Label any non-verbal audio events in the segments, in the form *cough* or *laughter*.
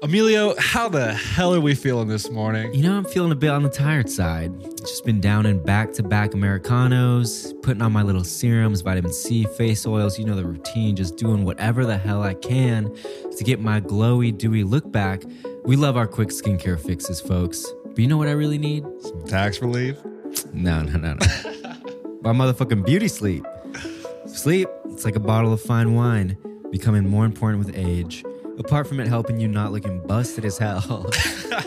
Emilio, how the hell are we feeling this morning? You know, I'm feeling a bit on the tired side. Just been down in back to back Americanos, putting on my little serums, vitamin C, face oils, you know the routine, just doing whatever the hell I can to get my glowy, dewy look back. We love our quick skincare fixes, folks. But you know what I really need? Some tax relief? No, no, no, no. *laughs* my motherfucking beauty sleep. Sleep, it's like a bottle of fine wine, becoming more important with age. Apart from it helping you not looking busted as hell, *laughs*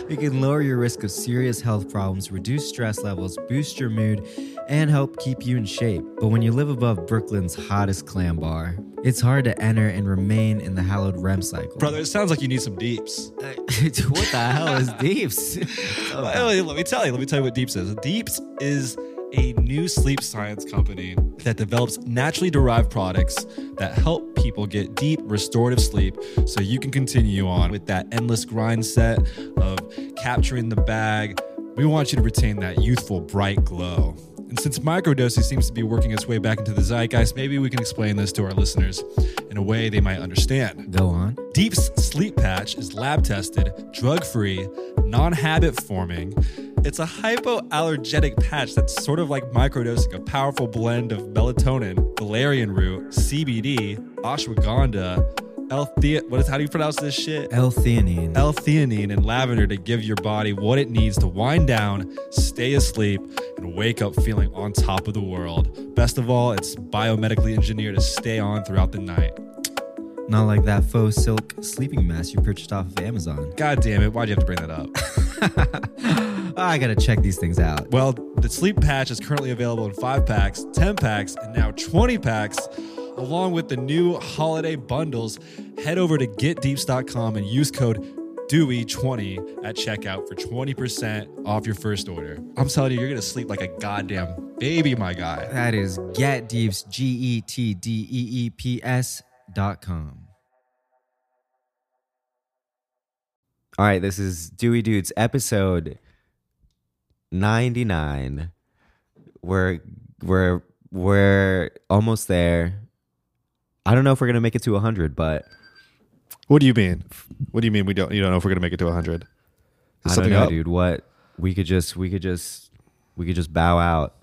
it can lower your risk of serious health problems, reduce stress levels, boost your mood, and help keep you in shape. But when you live above Brooklyn's hottest clam bar, it's hard to enter and remain in the hallowed REM cycle. Brother, it sounds like you need some deeps. *laughs* what the hell is Deeps? *laughs* Well, let me tell you. Let me tell you what Deeps is. Deeps is a new sleep science company that develops naturally derived products that help people get deep restorative sleep so you can continue on with that endless grind set of capturing the bag. We want you to retain that youthful, bright glow. And since microdosing seems to be working its way back into the zeitgeist, maybe we can explain this to our listeners in a way they might understand. Go on. Deep's sleep patch is lab tested, drug free, non habit forming. It's a hypoallergenic patch that's sort of like microdosing a powerful blend of melatonin, valerian root, CBD, ashwagandha, L-the- what is how do you pronounce this shit? L-theanine. L-theanine and lavender to give your body what it needs to wind down, stay asleep, and wake up feeling on top of the world. Best of all, it's biomedically engineered to stay on throughout the night. Not like that faux silk sleeping mask you purchased off of Amazon. God damn it, why'd you have to bring that up? *laughs* I gotta check these things out. Well, the sleep patch is currently available in 5 packs, 10 packs, and now 20 packs, along with the new holiday bundles. Head over to getdeeps.com and use code DEWY20 at checkout for 20% off your first order. I'm telling you, you're gonna sleep like a goddamn baby, my guy. That is getdeeps, G E T D E E P S com. All right, this is Dewy Dudes episode 99. We're we're we're almost there. I don't know if we're gonna make it to 100, but What do you mean? What do you mean we don't you don't know if we're gonna make it to 100? Is I don't something know, up? dude. What we could just we could just we could just bow out,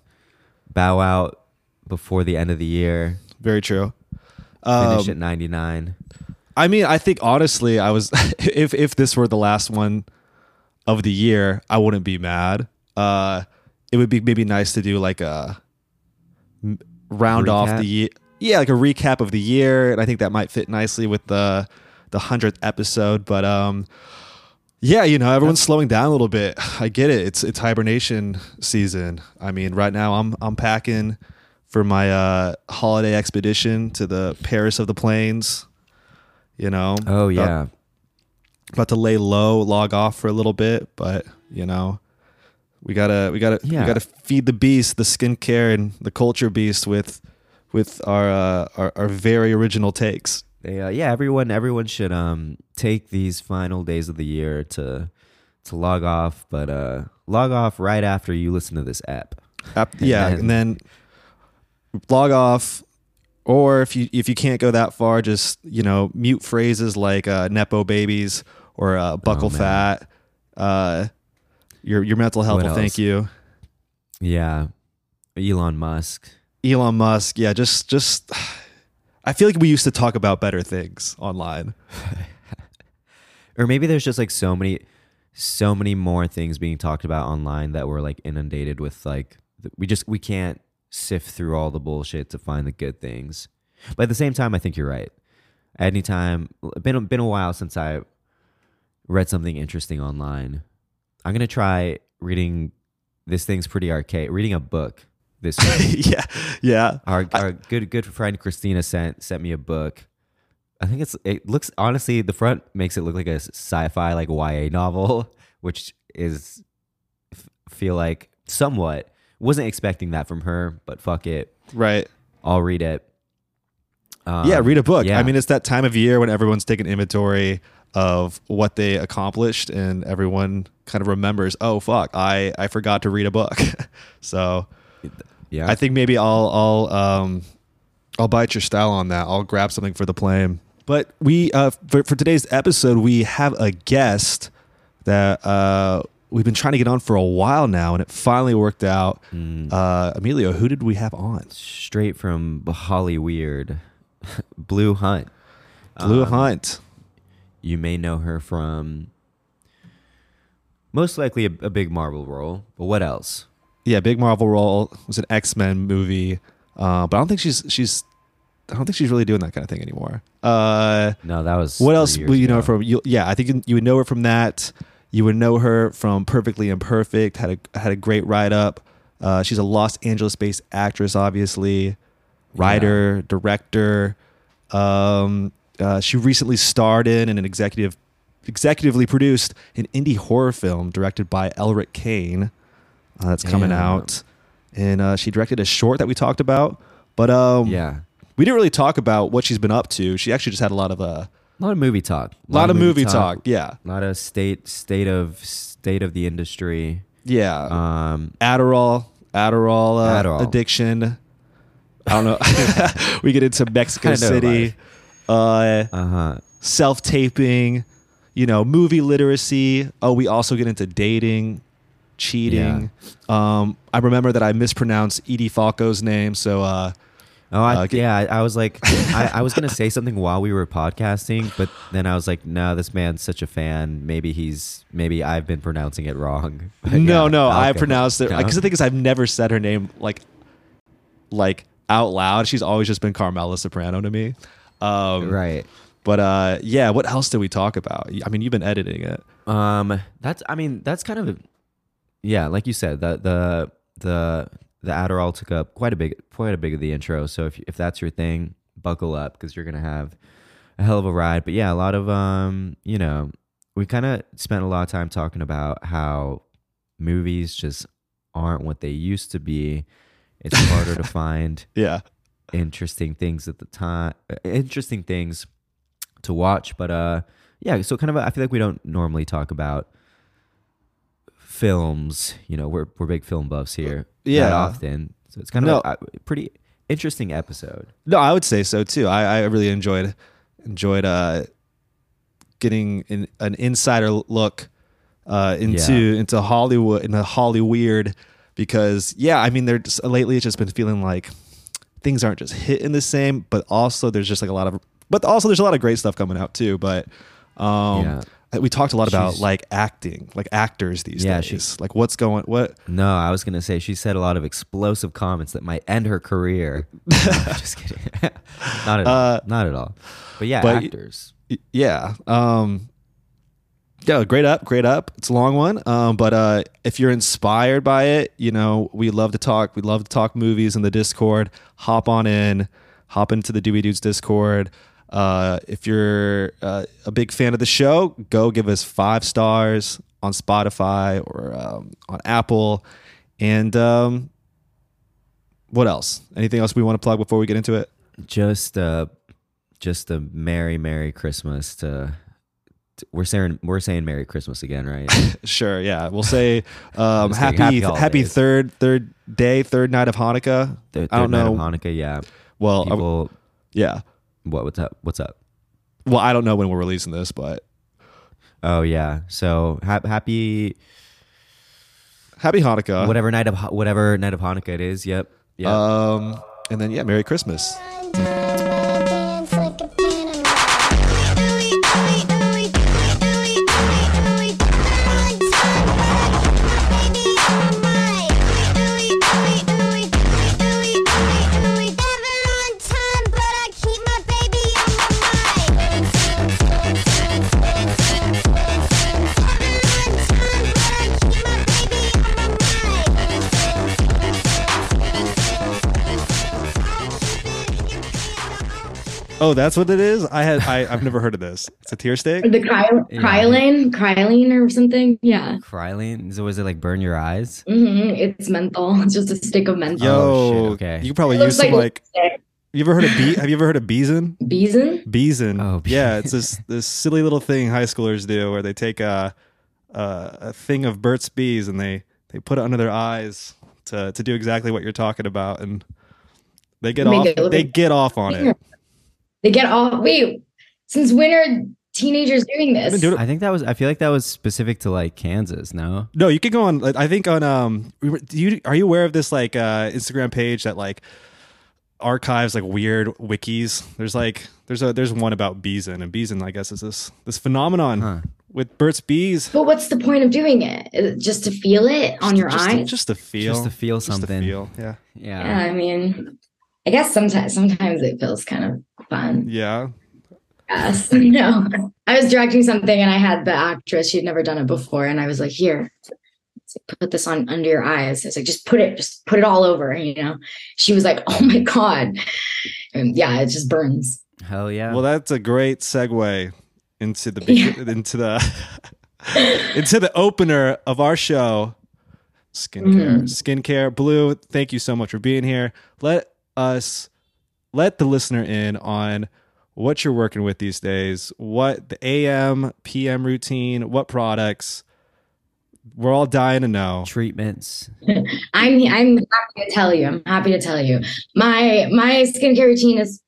bow out before the end of the year. Very true. Finish Um, at 99. I mean, I think honestly, I was *laughs* if if this were the last one of the year, I wouldn't be mad. Uh, it would be maybe nice to do like a round off the year. Yeah, like a recap of the year, and I think that might fit nicely with the the hundredth episode. But um, yeah, you know, everyone's slowing down a little bit. *sighs* I get it. It's it's hibernation season. I mean, right now I'm I'm packing for my uh, holiday expedition to the Paris of the Plains. You know. Oh yeah. about to lay low, log off for a little bit, but you know, we gotta we gotta Yeah. we gotta feed the beast, the skincare and the culture beast with with our uh, our, our very original takes. They, uh, yeah, everyone everyone should um take these final days of the year to to log off, but uh log off right after you listen to this app. Ap- yeah, then- and then log off. Or if you if you can't go that far, just you know mute phrases like uh, nepo babies or uh, buckle Oh, fat. Uh, your your mental health What will thank you. Yeah. Elon Musk. Elon Musk, yeah, just just I feel like we used to talk about better things online. *laughs* Or maybe there's just like so many so many more things being talked about online that we're like inundated with like we just we can't sift through all the bullshit to find the good things. But at the same time I think you're right. Anytime been been a while since I read something interesting online. I'm going to try reading this thing's pretty archaic. Reading a book this *laughs* week. yeah, yeah. our our good good friend Christina sent sent me a book. I think it's it looks honestly the front makes it look like a sci-fi like YA novel, *laughs* which is feel like somewhat wasn't expecting that from her, but fuck it, Right. I'll read it. Um, yeah, read a book. yeah. I mean, it's that time of year when everyone's taking inventory of what they accomplished and everyone kind of remembers, "Oh fuck, I I forgot to read a book." *laughs* so, yeah, I think maybe I'll I'll um I'll bite your style on that. I'll grab something for the plane But we uh, for, for today's episode, we have a guest that uh, we've been trying to get on for a while now, and it finally worked out. Uh, Emilio, who did we have on? Straight from Holly Weird, *laughs* Blu Hunt. Blu Um, Hunt. You may know her from most likely a, a big Marvel role, but what else? Yeah, big Marvel role. It was an X Men movie, uh, but I don't think she's she's. I don't think she's really doing that kind of thing anymore. Uh, No, that was what else would you know from? You, yeah, I think you, you would know her from that. You would know her from Perfectly Imperfect. Had a had a great write up. Uh, she's a Los Angeles based actress, obviously, writer, director. Um, uh, she recently starred in and an executive executively produced an indie horror film directed by Elric Kane. Uh, that's coming Yeah. out, and uh, she directed a short that we talked about. But um, Yeah, we didn't really talk about what she's been up to. She actually just had a lot of uh, a lot of movie talk. a lot of movie talk. Yeah, A lot of state state of state of the industry. yeah. Um, Adderall, Adderall, uh, Adderall. addiction. I don't know. *laughs* *laughs* we get into Mexico City, uh, uh huh. self taping, you know, movie literacy. Oh, we also get into dating, cheating. Um, I remember that I mispronounced Edie Falco's name, so uh, Oh, I, Uh, yeah. I, was like, I, I was gonna *laughs* say something while we were podcasting, but then I was like, no, this man's such a fan. Maybe he's, maybe I've been pronouncing it wrong. *laughs* But no, yeah, no, I pronounced it No? because the thing is, I've never said her name like, like out loud. She's always just been Carmela Soprano to me. Um, right. But uh, yeah, what else did we talk about? I mean, you've been editing it. Um, that's, I mean, that's kind of, yeah, like you said, the the the the Adderall took up quite a big, quite a big of the intro. So if if that's your thing, buckle up because you're gonna have a hell of a ride. But yeah, a lot of um, you know, we kind of spent a lot of time talking about how movies just aren't what they used to be. It's harder to *laughs* find Yeah. interesting things at the time, interesting things to watch. But uh, yeah, so kind of, a, I feel like we don't normally talk about films. You know, we're we're big film buffs here. Yeah. often. So it's kind No. of a, a pretty interesting episode. No, I would say so too. I, I really enjoyed enjoyed uh, getting an, an insider look uh, into Yeah. into Hollywood in the Holly weird because yeah, I mean, they're just, lately it's just been feeling like things aren't just hitting the same, but also there's just like a lot of, but also there's a lot of great stuff coming out too. But um, Yeah. We talked a lot about She's- like acting, like actors these Yeah, days, she's- like what's going what. No, I was gonna say she said a lot of explosive comments that might end her career. *laughs* No, just kidding. *laughs* not at all. Uh, Not at all. But yeah, but- actors. Y- yeah um yeah great up great up it's a long one um but uh if you're inspired by it you know we love to talk we love to talk movies in the discord hop on in hop into the dewy dudes discord uh if you're uh, a big fan of the show go give us five stars on spotify or um, on apple and um what else anything else we want to plug before we get into it just uh just a merry merry christmas to, we're saying we're saying merry christmas again right *laughs* Sure, yeah. We'll say um, *laughs* happy Happy happy, third third day, third night of Hanukkah. the third I don't know. hanukkah yeah Well, uh, people yeah. What what's up what's up Well, I don't know when we're releasing this, but oh yeah so ha- happy happy Hanukkah. whatever night of whatever night of hanukkah it is yep yeah Um, and then yeah, Merry Christmas. Oh, that's what it is. I had I, I've never heard of this. It's a tear stick. Or the cry- Yeah. Kryolan, Kryolan or something. Yeah. Kryolan so was it like burn your eyes hmm It's menthol. It's just a stick of menthol. Yo, Oh, shit, okay. you probably It use some like. lipstick. You ever heard of Be? Have you ever heard of Beeson? Beeson? Beeson. Oh, yeah. It's this this silly little thing high schoolers do where they take a a, a thing of Burt's Bees and they they put it under their eyes to to do exactly what you're talking about and they get Make off they get off on it. They get all Wait, since when are teenagers doing this? I think that was. I feel like that was specific to like Kansas. No. No, you can go on. I think on um. Do you are you aware of this like uh Instagram page that like archives like weird wikis? There's like there's a there's one about Beeson and bees Beeson I guess is this this phenomenon Huh. with Burt's Bees. But what's the point of doing it? Is it Just to feel it on your just eyes? To, just to feel. Just to feel Just to something. feel. Yeah. Yeah. yeah, I mean, I guess sometimes sometimes it feels kind of fun. Yeah. Yes. *laughs* No. I was directing something and I had the actress, she'd never done it before, and I was like, here, put this on under your eyes. It's like, just put it, just put it all over, you know. She was like, Oh my God. And yeah, it just burns. Hell yeah. Well, that's a great segue into the big, into the *laughs* into the opener of our show, skincare. Mm-hmm. Skincare, Blu. Thank you so much for being here. Let us let the listener in on what you're working with these days. What the AM, PM routine. What products. We're all dying to know. treatments. *laughs* I'm I'm happy to tell you. I'm happy to tell you. My my skincare routine is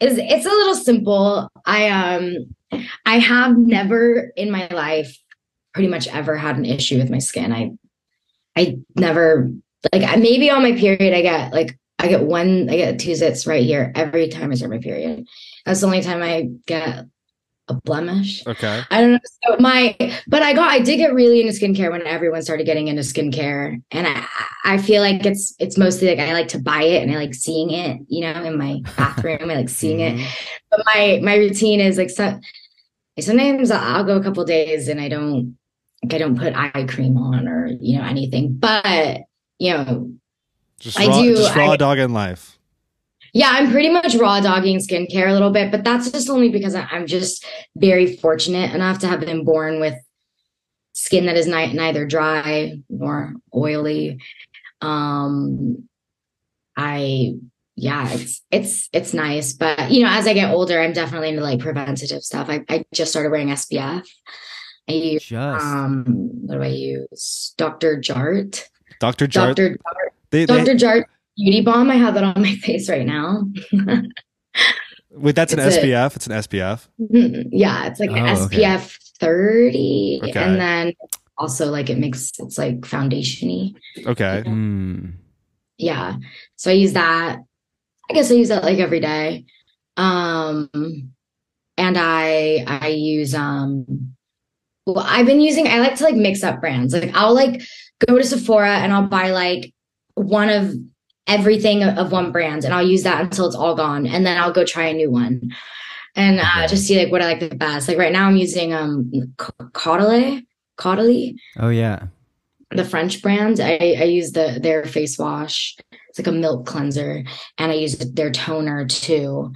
is it's a little simple. I um I have never in my life pretty much ever had an issue with my skin. I I never like maybe on my period I get like I get one I get two zits right here every time I start my period. That's the only time I get a blemish. Okay. I don't know. So my, but I got, I did get really into skincare when everyone started getting into skincare, and I, I feel like it's, it's mostly like I like to buy it and I like seeing it, you know, in my *laughs* bathroom. I like seeing it. Mm-hmm. But my, my routine is like, so, sometimes I'll go a couple days and I don't, like I don't put eye cream on or you know anything, but you know, Just I do- Just raw I- dog in life. Yeah, I'm pretty much raw dogging skincare a little bit, but that's just only because I- I'm just very fortunate enough to have been born with skin that is ni- neither dry nor oily. Um, I yeah, it's it's it's nice, but you know, as I get older, I'm definitely into like preventative stuff. I, I just started wearing SPF. I use Just. um, what do I use? Dr. Jart. Dr. Jart. Dr. Jart. They, they, Dr. Jart beauty Balm. I have that on my *laughs* face right now. wait, that's an It's a- SPF. It's an SPF. Yeah, it's like an Oh, okay. SPF 30. Okay. And then also like it makes it's like foundationy. Okay. Hmm. Yeah. So I use that. I guess I use that like every day. Um and I I use um well I've been using I like to like mix up brands. Like I'll like go to Sephora and I'll buy like one of everything of one brand and I'll use that until it's all gone and then I'll go try a new one and uh, just see like what I like the best. Like right now I'm using um Caudalie, Caudalie, Oh yeah. the French brand. I I use the their face wash. It's like a milk cleanser and I use their toner too.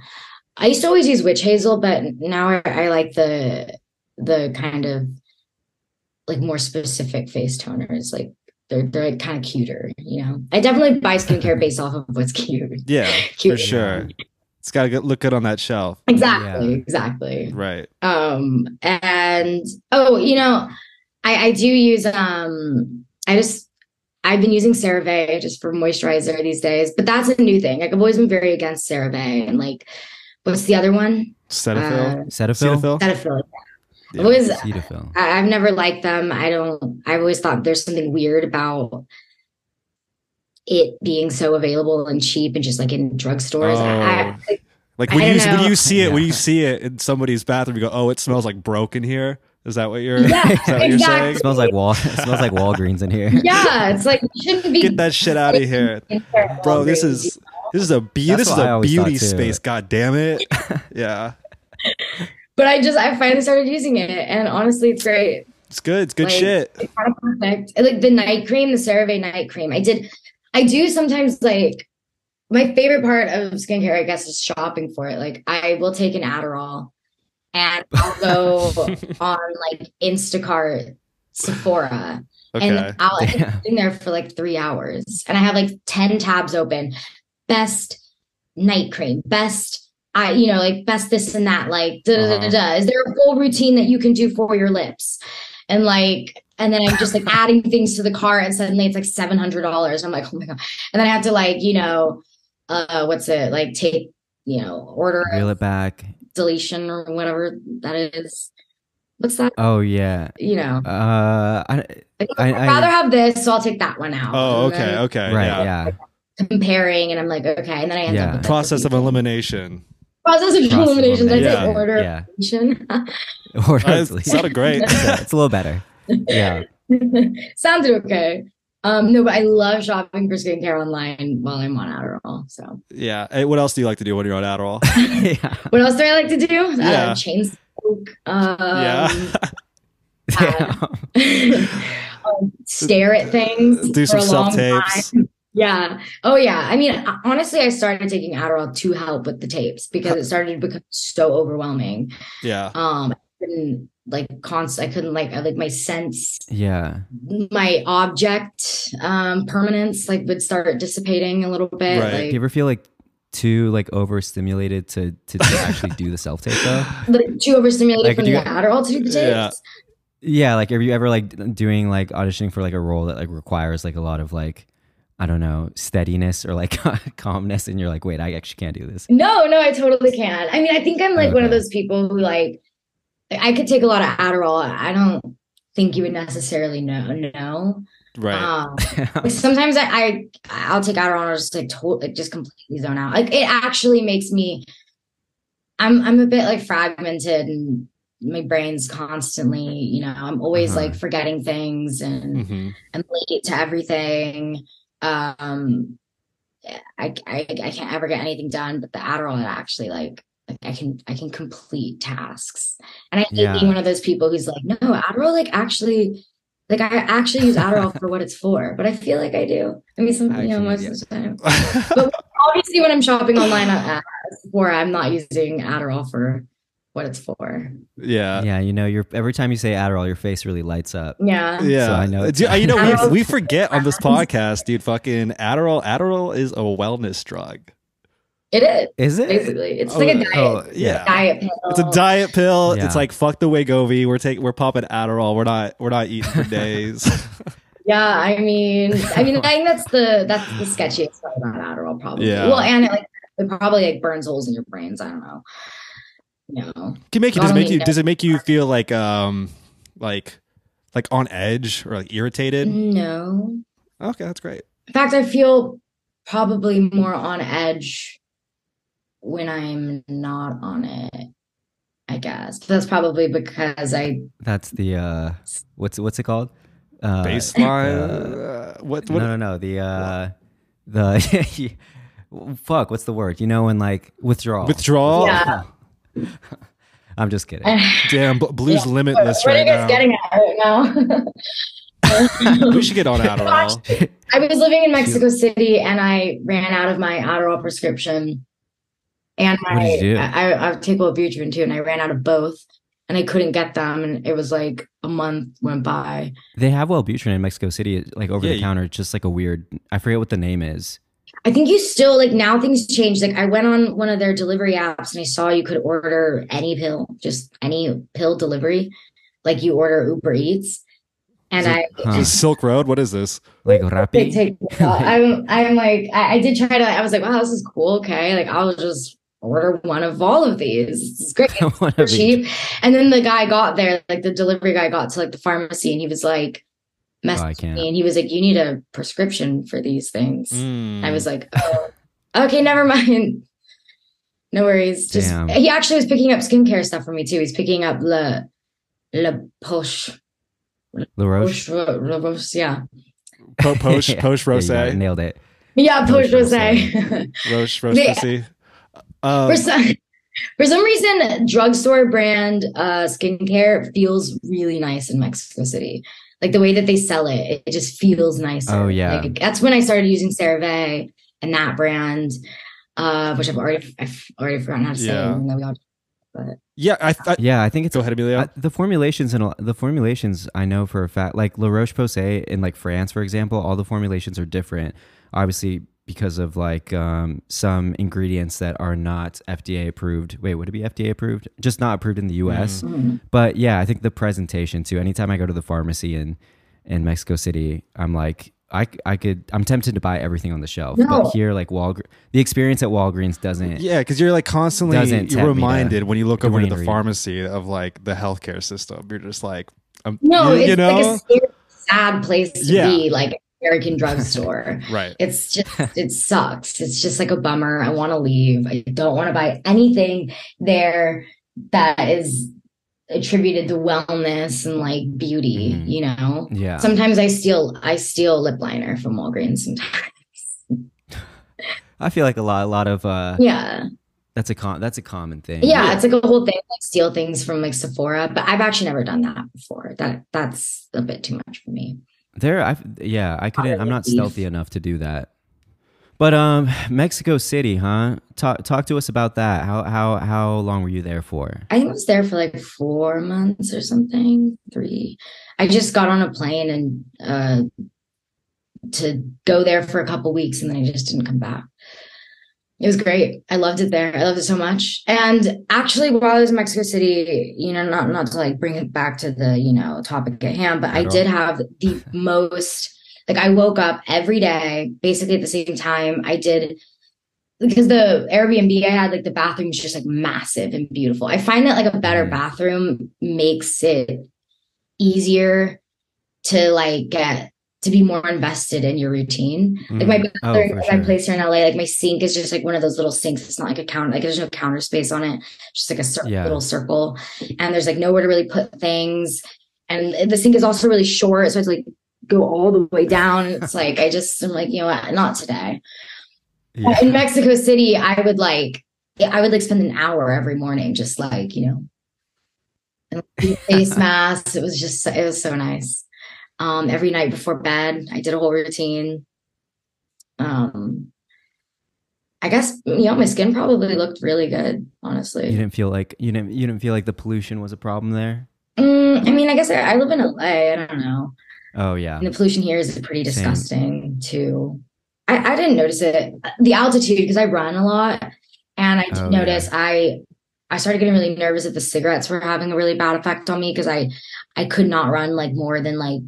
I used to always use witch hazel, but now I, I like the the kind of like more specific face toners. Like they're they're like kind of cuter, you know. I definitely buy skincare *laughs* based off of what's cute. Yeah, *laughs* for sure. It's got to look good on that shelf. Exactly, Yeah. exactly. Right. Um and oh, you know, I I do use um I just I've been using CeraVe just for moisturizer these days, but that's a new thing. Like I've always been very against CeraVe and like what's the other one? Cetaphil. Uh, Cetaphil. Cetaphil. Cetaphil. Yeah. I've always I, I've never liked them. I don't. I've always thought there's something weird about it being so available and cheap and just like in drugstores. I, I, oh. Like I when you don't when you see it when you see it in somebody's bathroom, you go, "Oh, it smells like broken here." Is that what you're? *laughs* Yeah, is that what you're saying? It smells like wall. It smells like Walgreens in here. yeah, it's like you shouldn't be. Get that shit out of here, bro. This is this is a be- this is what I a always thought, beauty space. God damn it! *laughs* Yeah, *laughs* But I just I finally started using it, and honestly, it's great. it's good. It's good Like, shit. It's kind of perfect. I like the night cream, the CeraVe night cream. I did. I do sometimes like. My favorite part of skincare, I guess, is shopping for it. Like I will take an Adderall, and I'll go *laughs* on like Instacart, Sephora, Okay. and I'll end up sitting there for like three hours, and I have like ten tabs open. Best night cream, best I, you know, like best this and that. Like, da da da da. da. Is there a full routine that you can do for your lips? And like, and then I'm just like adding things to the cart, and suddenly it's like seven hundred dollars. I'm like, oh my god! And then I have to like, you know, uh, what's it like? Take, you know, order Reel it back. deletion or whatever that is. What's that? Oh yeah. You know, Uh, I, I, I'd I- rather have this, so I'll take that one out. Oh, okay, then okay, right. yeah. Yeah. Comparing, and I'm like, okay, and then I end Yeah. up with like, Process of the- elimination. Process of Process of elimination. Did I say elimination. order Yeah. elimination? Or Uh, it sounded great. Yeah, *laughs* it's a little better. Yeah. *laughs* Sounded okay. Um, no, but I love shopping for skincare online while I'm on Adderall. So, Yeah. Hey, what else do you like to do when you're on Adderall? *laughs* yeah. what else do I like to do? Yeah. Uh, chain smoke. Um, yeah. um, stare at things. Do for some a self-tapes. time. Yeah. Oh, yeah. I mean, honestly, I started taking Adderall to help with the tapes because it started to become so overwhelming. yeah. Um, I couldn't like const. I couldn't like I, like my sense yeah. my object um permanence like would start dissipating a little bit Right. Do you ever feel like too like overstimulated to to, to actually do the self tape though? *laughs* like too overstimulated Like, from the you- Adderall to do the tapes. Yeah. Yeah, like are you ever like doing like auditioning for like a role that like requires like a lot of like I don't know steadiness or like *laughs* calmness, and you're like, wait, I actually can't do this. No, no, I totally can. I mean, I think I'm like one of those people who like I could take a lot of Adderall. I don't think you would necessarily know. No. Right. Um, *laughs* sometimes I, I I'll take Adderall and I'll just like totally like just completely zone out. Like it actually makes me I'm I'm a bit like fragmented and my brain's constantly, you know, I'm always Uh-huh. like forgetting things and hmm I'm late to everything. Um I, I I can't ever get anything done, but the Adderall it actually like I can I can complete tasks. And I hate Yeah. being one of those people who's like, no, Adderall like actually like I actually use Adderall for what it's for, but I feel like I do. I mean, some you know most of the time. *laughs* But obviously, when I'm shopping online uh, for, I'm not using Adderall for what it's for. yeah. yeah, you know, you're every time you say Adderall, your face really lights up. Yeah. Yeah, So I know it's- Dude, you know, we, we forget on this *laughs* podcast, dude. Fucking Adderall. Adderall is a wellness drug. It is Is it? basically. It's Oh, like a diet. oh, yeah. Diet pill. It's a diet pill. Yeah. It's like fuck the Wegovy. We're taking we're popping Adderall. We're not we're not eating for *laughs* days. Yeah, I mean, I mean, I think that's the that's the *laughs* sketchiest part about Adderall, probably. Yeah. Well, and it like it probably like burns holes in your brains. I don't know. No. Can make you does it make you does it make you feel like um like like on edge or like irritated? No. Okay, that's great. In fact, I feel probably more on edge when I'm not on it. I guess that's probably because I That's the uh, what's what's it called? Uh, Baseline. uh, uh, what no, what? no, no. The uh, the *laughs* fuck. What's the word? You know, when like withdrawal. Withdrawal. Yeah. *laughs* I'm just kidding. *laughs* Damn, bl- Blu's Yeah. limitless what are right you guys now. getting at right now? *laughs* we should get on Adderall. I was living in Mexico City and I ran out of my Adderall prescription. And What my, did you do? I, I, I take Wellbutrin too, and I ran out of both, and I couldn't get them, and it was like a month went by. They have Wellbutrin in Mexico City, like over yeah, the counter, It's just like a weird. I forget what the name is. I think you still like now things change. Like I went on one of their delivery apps and I saw you could order any pill, just any pill delivery, like you order Uber Eats, and I Huh. Is Silk Road. What is this? Like Big Rappi. *laughs* I'm I'm like I, I did try to. I was like, wow, this is cool. Okay, like I'll just order one of all of these. This is great. *laughs* One each. cheap. And then the guy got there, like the delivery guy got to like the pharmacy, and he was like, Oh, I messaging can't. me, and he was like, you need a prescription for these things. Mm. I was like, oh, okay, never mind. No worries. Just Damn. he actually was picking up skincare stuff for me too. He's picking up Le Le Poche. La Roche. Poche Ro- La Roche, yeah. Po- post *laughs* post Yeah, you rose got it. nailed it. Yeah, Poche Poche Rose. Rosé. *laughs* roche roche They- pussy. Uh, for some for some reason drugstore brand uh skincare feels really nice in mexico city like the way that they sell it it just feels nicer Oh, yeah. like, that's when i started using cerave and that brand uh which i've already i've already forgotten how to say Yeah. even though we all yeah, I, I Yeah, I think it's go ahead, Emilio. Uh, the formulations and the formulations I know for a fact, like La Roche Posay in like France, for example, all the formulations are different. Obviously, because of like um, some ingredients that are not FDA approved. Wait, would it be FDA approved? Just not approved in the U.S. Mhm. But yeah, I think the presentation too. Anytime I go to the pharmacy in in Mexico City, I'm like, I, I could I'm tempted to buy everything on the shelf, No. but here like Walgreens, the experience at Walgreens doesn't. Yeah, because you're like constantly you're tempt me to reminded when you look over to the Reed. pharmacy of like the healthcare system. You're just like, um, No, you, it's you know, like a scary, sad place to Yeah. be, like an American *laughs* drugstore. right? It's just, it sucks. It's just like a bummer. I want to leave. I don't want to buy anything there that is attributed to wellness and like beauty, Mhm. you know? Yeah. Sometimes I steal, I steal lip liner from Walgreens sometimes. *laughs* I feel like a lot a lot of uh Yeah. that's a con that's a common thing. Yeah. It's like a whole thing, like steal things from like Sephora, but I've actually never done that before. That that's a bit too much for me. There I yeah, I couldn't I'm not stealthy enough to do that. But um Mexico City, huh? Talk talk to us about that. How how how long were you there for? I think I was there for like four months or something, three. I just got on a plane and uh to go there for a couple weeks and then I just didn't come back. It was great. I loved it there. I loved it so much. And actually while I was in Mexico City, you know, not not to like bring it back to the, you know, topic at hand, but I all. did have the most like I woke up every day basically at the same time. I did because the Airbnb I had, like the bathroom is just like massive and beautiful. I find that like a better Mm. bathroom makes it easier to like get to be more invested in your routine. Like my Mm. Oh, bathroom, my sure. place here in LA, like my sink is just like one of those little sinks. It's not like a counter, like there's no counter space on it, just like a cir- Yeah. little circle. And there's like nowhere to really put things. And the sink is also really short, so it's like go all the way down. It's like I just am like, you know what, not today Yeah. in Mexico City, I would like, I would like spend an hour every morning, just like you know, face *laughs* masks. It was just, it was so nice. Um, every night before bed, I did a whole routine. Um, I guess you know my skin probably looked really good, Honestly, You didn't feel like you didn't you didn't feel like the pollution was a problem there? Mm, I mean, I guess I, I live in LA. I don't know. Oh yeah. And the pollution here is pretty Same. disgusting too. I, I didn't notice it. The altitude, because I run a lot, and I did Oh, notice I I started getting really nervous that the cigarettes were having a really bad effect on me because I I could not run like more than like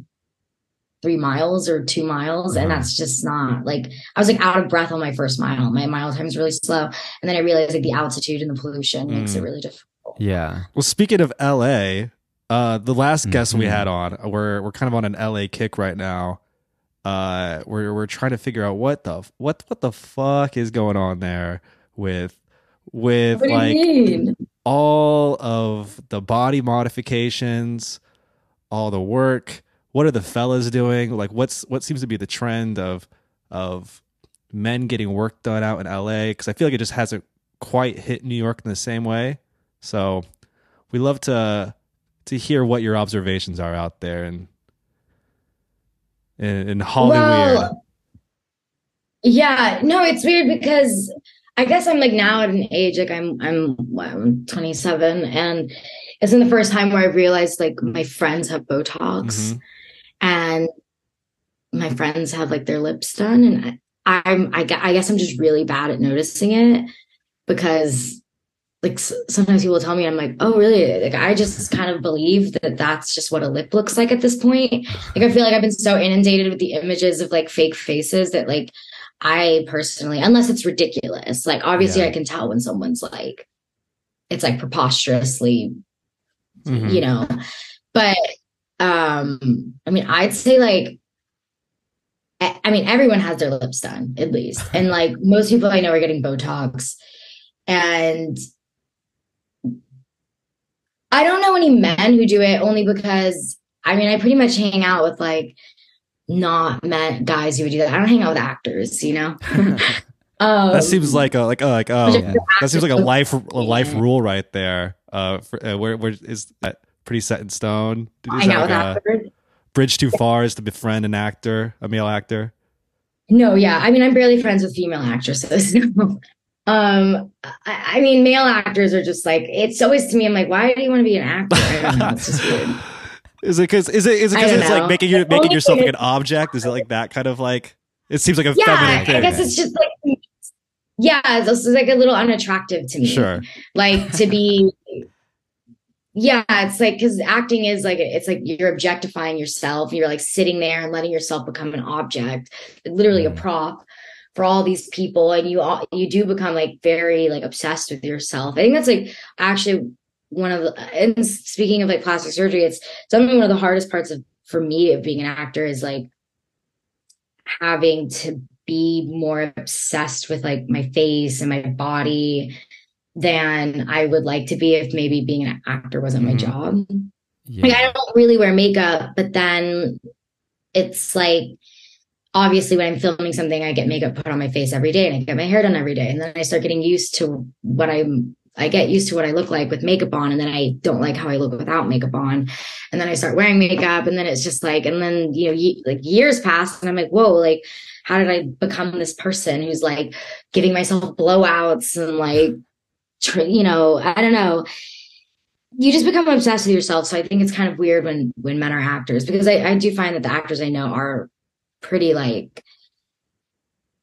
three miles or two miles, and Uh-huh. that's just not like I was like out of breath on my first mile. My mile time is really slow, and then I realized like the altitude and the pollution makes it Mm. really difficult. Yeah. Well, speaking of LA, uh, the last guest we Mhm. had on, we're we're kind of on an LA kick right now. Uh, we're we're trying to figure out what the what what the fuck is going on there with with What like all of the body modifications, all the work. What are the fellas doing? Like, what's what seems to be the trend of of men getting work done out in LA? Because I feel like it just hasn't quite hit New York in the same way. So we love to to hear what your observations are out there and in, in Hollywood. yeah, no, it's weird because I guess I'm like now at an age like I'm I'm what, I'm 27 and it's in the first time where I've realized like my friends have Botox Mhm. And my friends have like their lips done and I, I'm I, I guess I'm just really bad at noticing it because like s- sometimes people tell me I'm like oh really like I just kind of believe that that's just what a lip looks like at this point like I feel like I've been so inundated with the images of like fake faces that like I personally unless it's ridiculous like obviously Yeah. I can tell when someone's like it's like preposterously Mhm. you know but um i mean i'd say like I mean, everyone has their lips done at least, and like most people I know are getting Botox, and I don't know any men who do it only because I mean I pretty much hang out with like not men guys who would do that. I don't hang out with actors, you know. *laughs* um, that seems like a like oh like oh Yeah. that seems like a life a life rule right there. Uh, for, uh where where is that pretty set in stone? Is hang that out with like bridge too far is to befriend an actor, a male actor? No, yeah. I mean, I'm barely friends with female actresses. *laughs* um, I, I mean, male actors are just like it's always to me. I'm like, why do you want to be an actor? I know. It's just weird. *laughs* Is it because is it is it because it's like making you making yourself like an object? Is it like that kind of like? It seems like a Yeah, feminine I thing. guess it's just like, yeah, this is like a little unattractive to me. sure. Like to be yeah, it's like because acting is like it's like you're objectifying yourself. You're like sitting there and letting yourself become an object, literally Mm. a prop for all these people, and you all you do become like very like obsessed with yourself. I think that's like actually one of the and speaking of like plastic surgery, it's something one of the hardest parts of for me of being an actor is like having to be more obsessed with like my face and my body than I would like to be if maybe being an actor wasn't my Mhm. job. Yeah. Like I don't really wear makeup, but then it's like obviously when I'm filming something, I get makeup put on my face every day and I get my hair done every day. And then I start getting used to what I'm I get used to what I look like with makeup on, and then I don't like how I look without makeup on. And then I start wearing makeup, and then it's just like, and then you know, ye- like years pass, and I'm like, whoa, like, how did I become this person who's like giving myself blowouts and like, you know, I don't know. You just become obsessed with yourself. So I think it's kind of weird when when men are actors because I, I do find that the actors I know are pretty like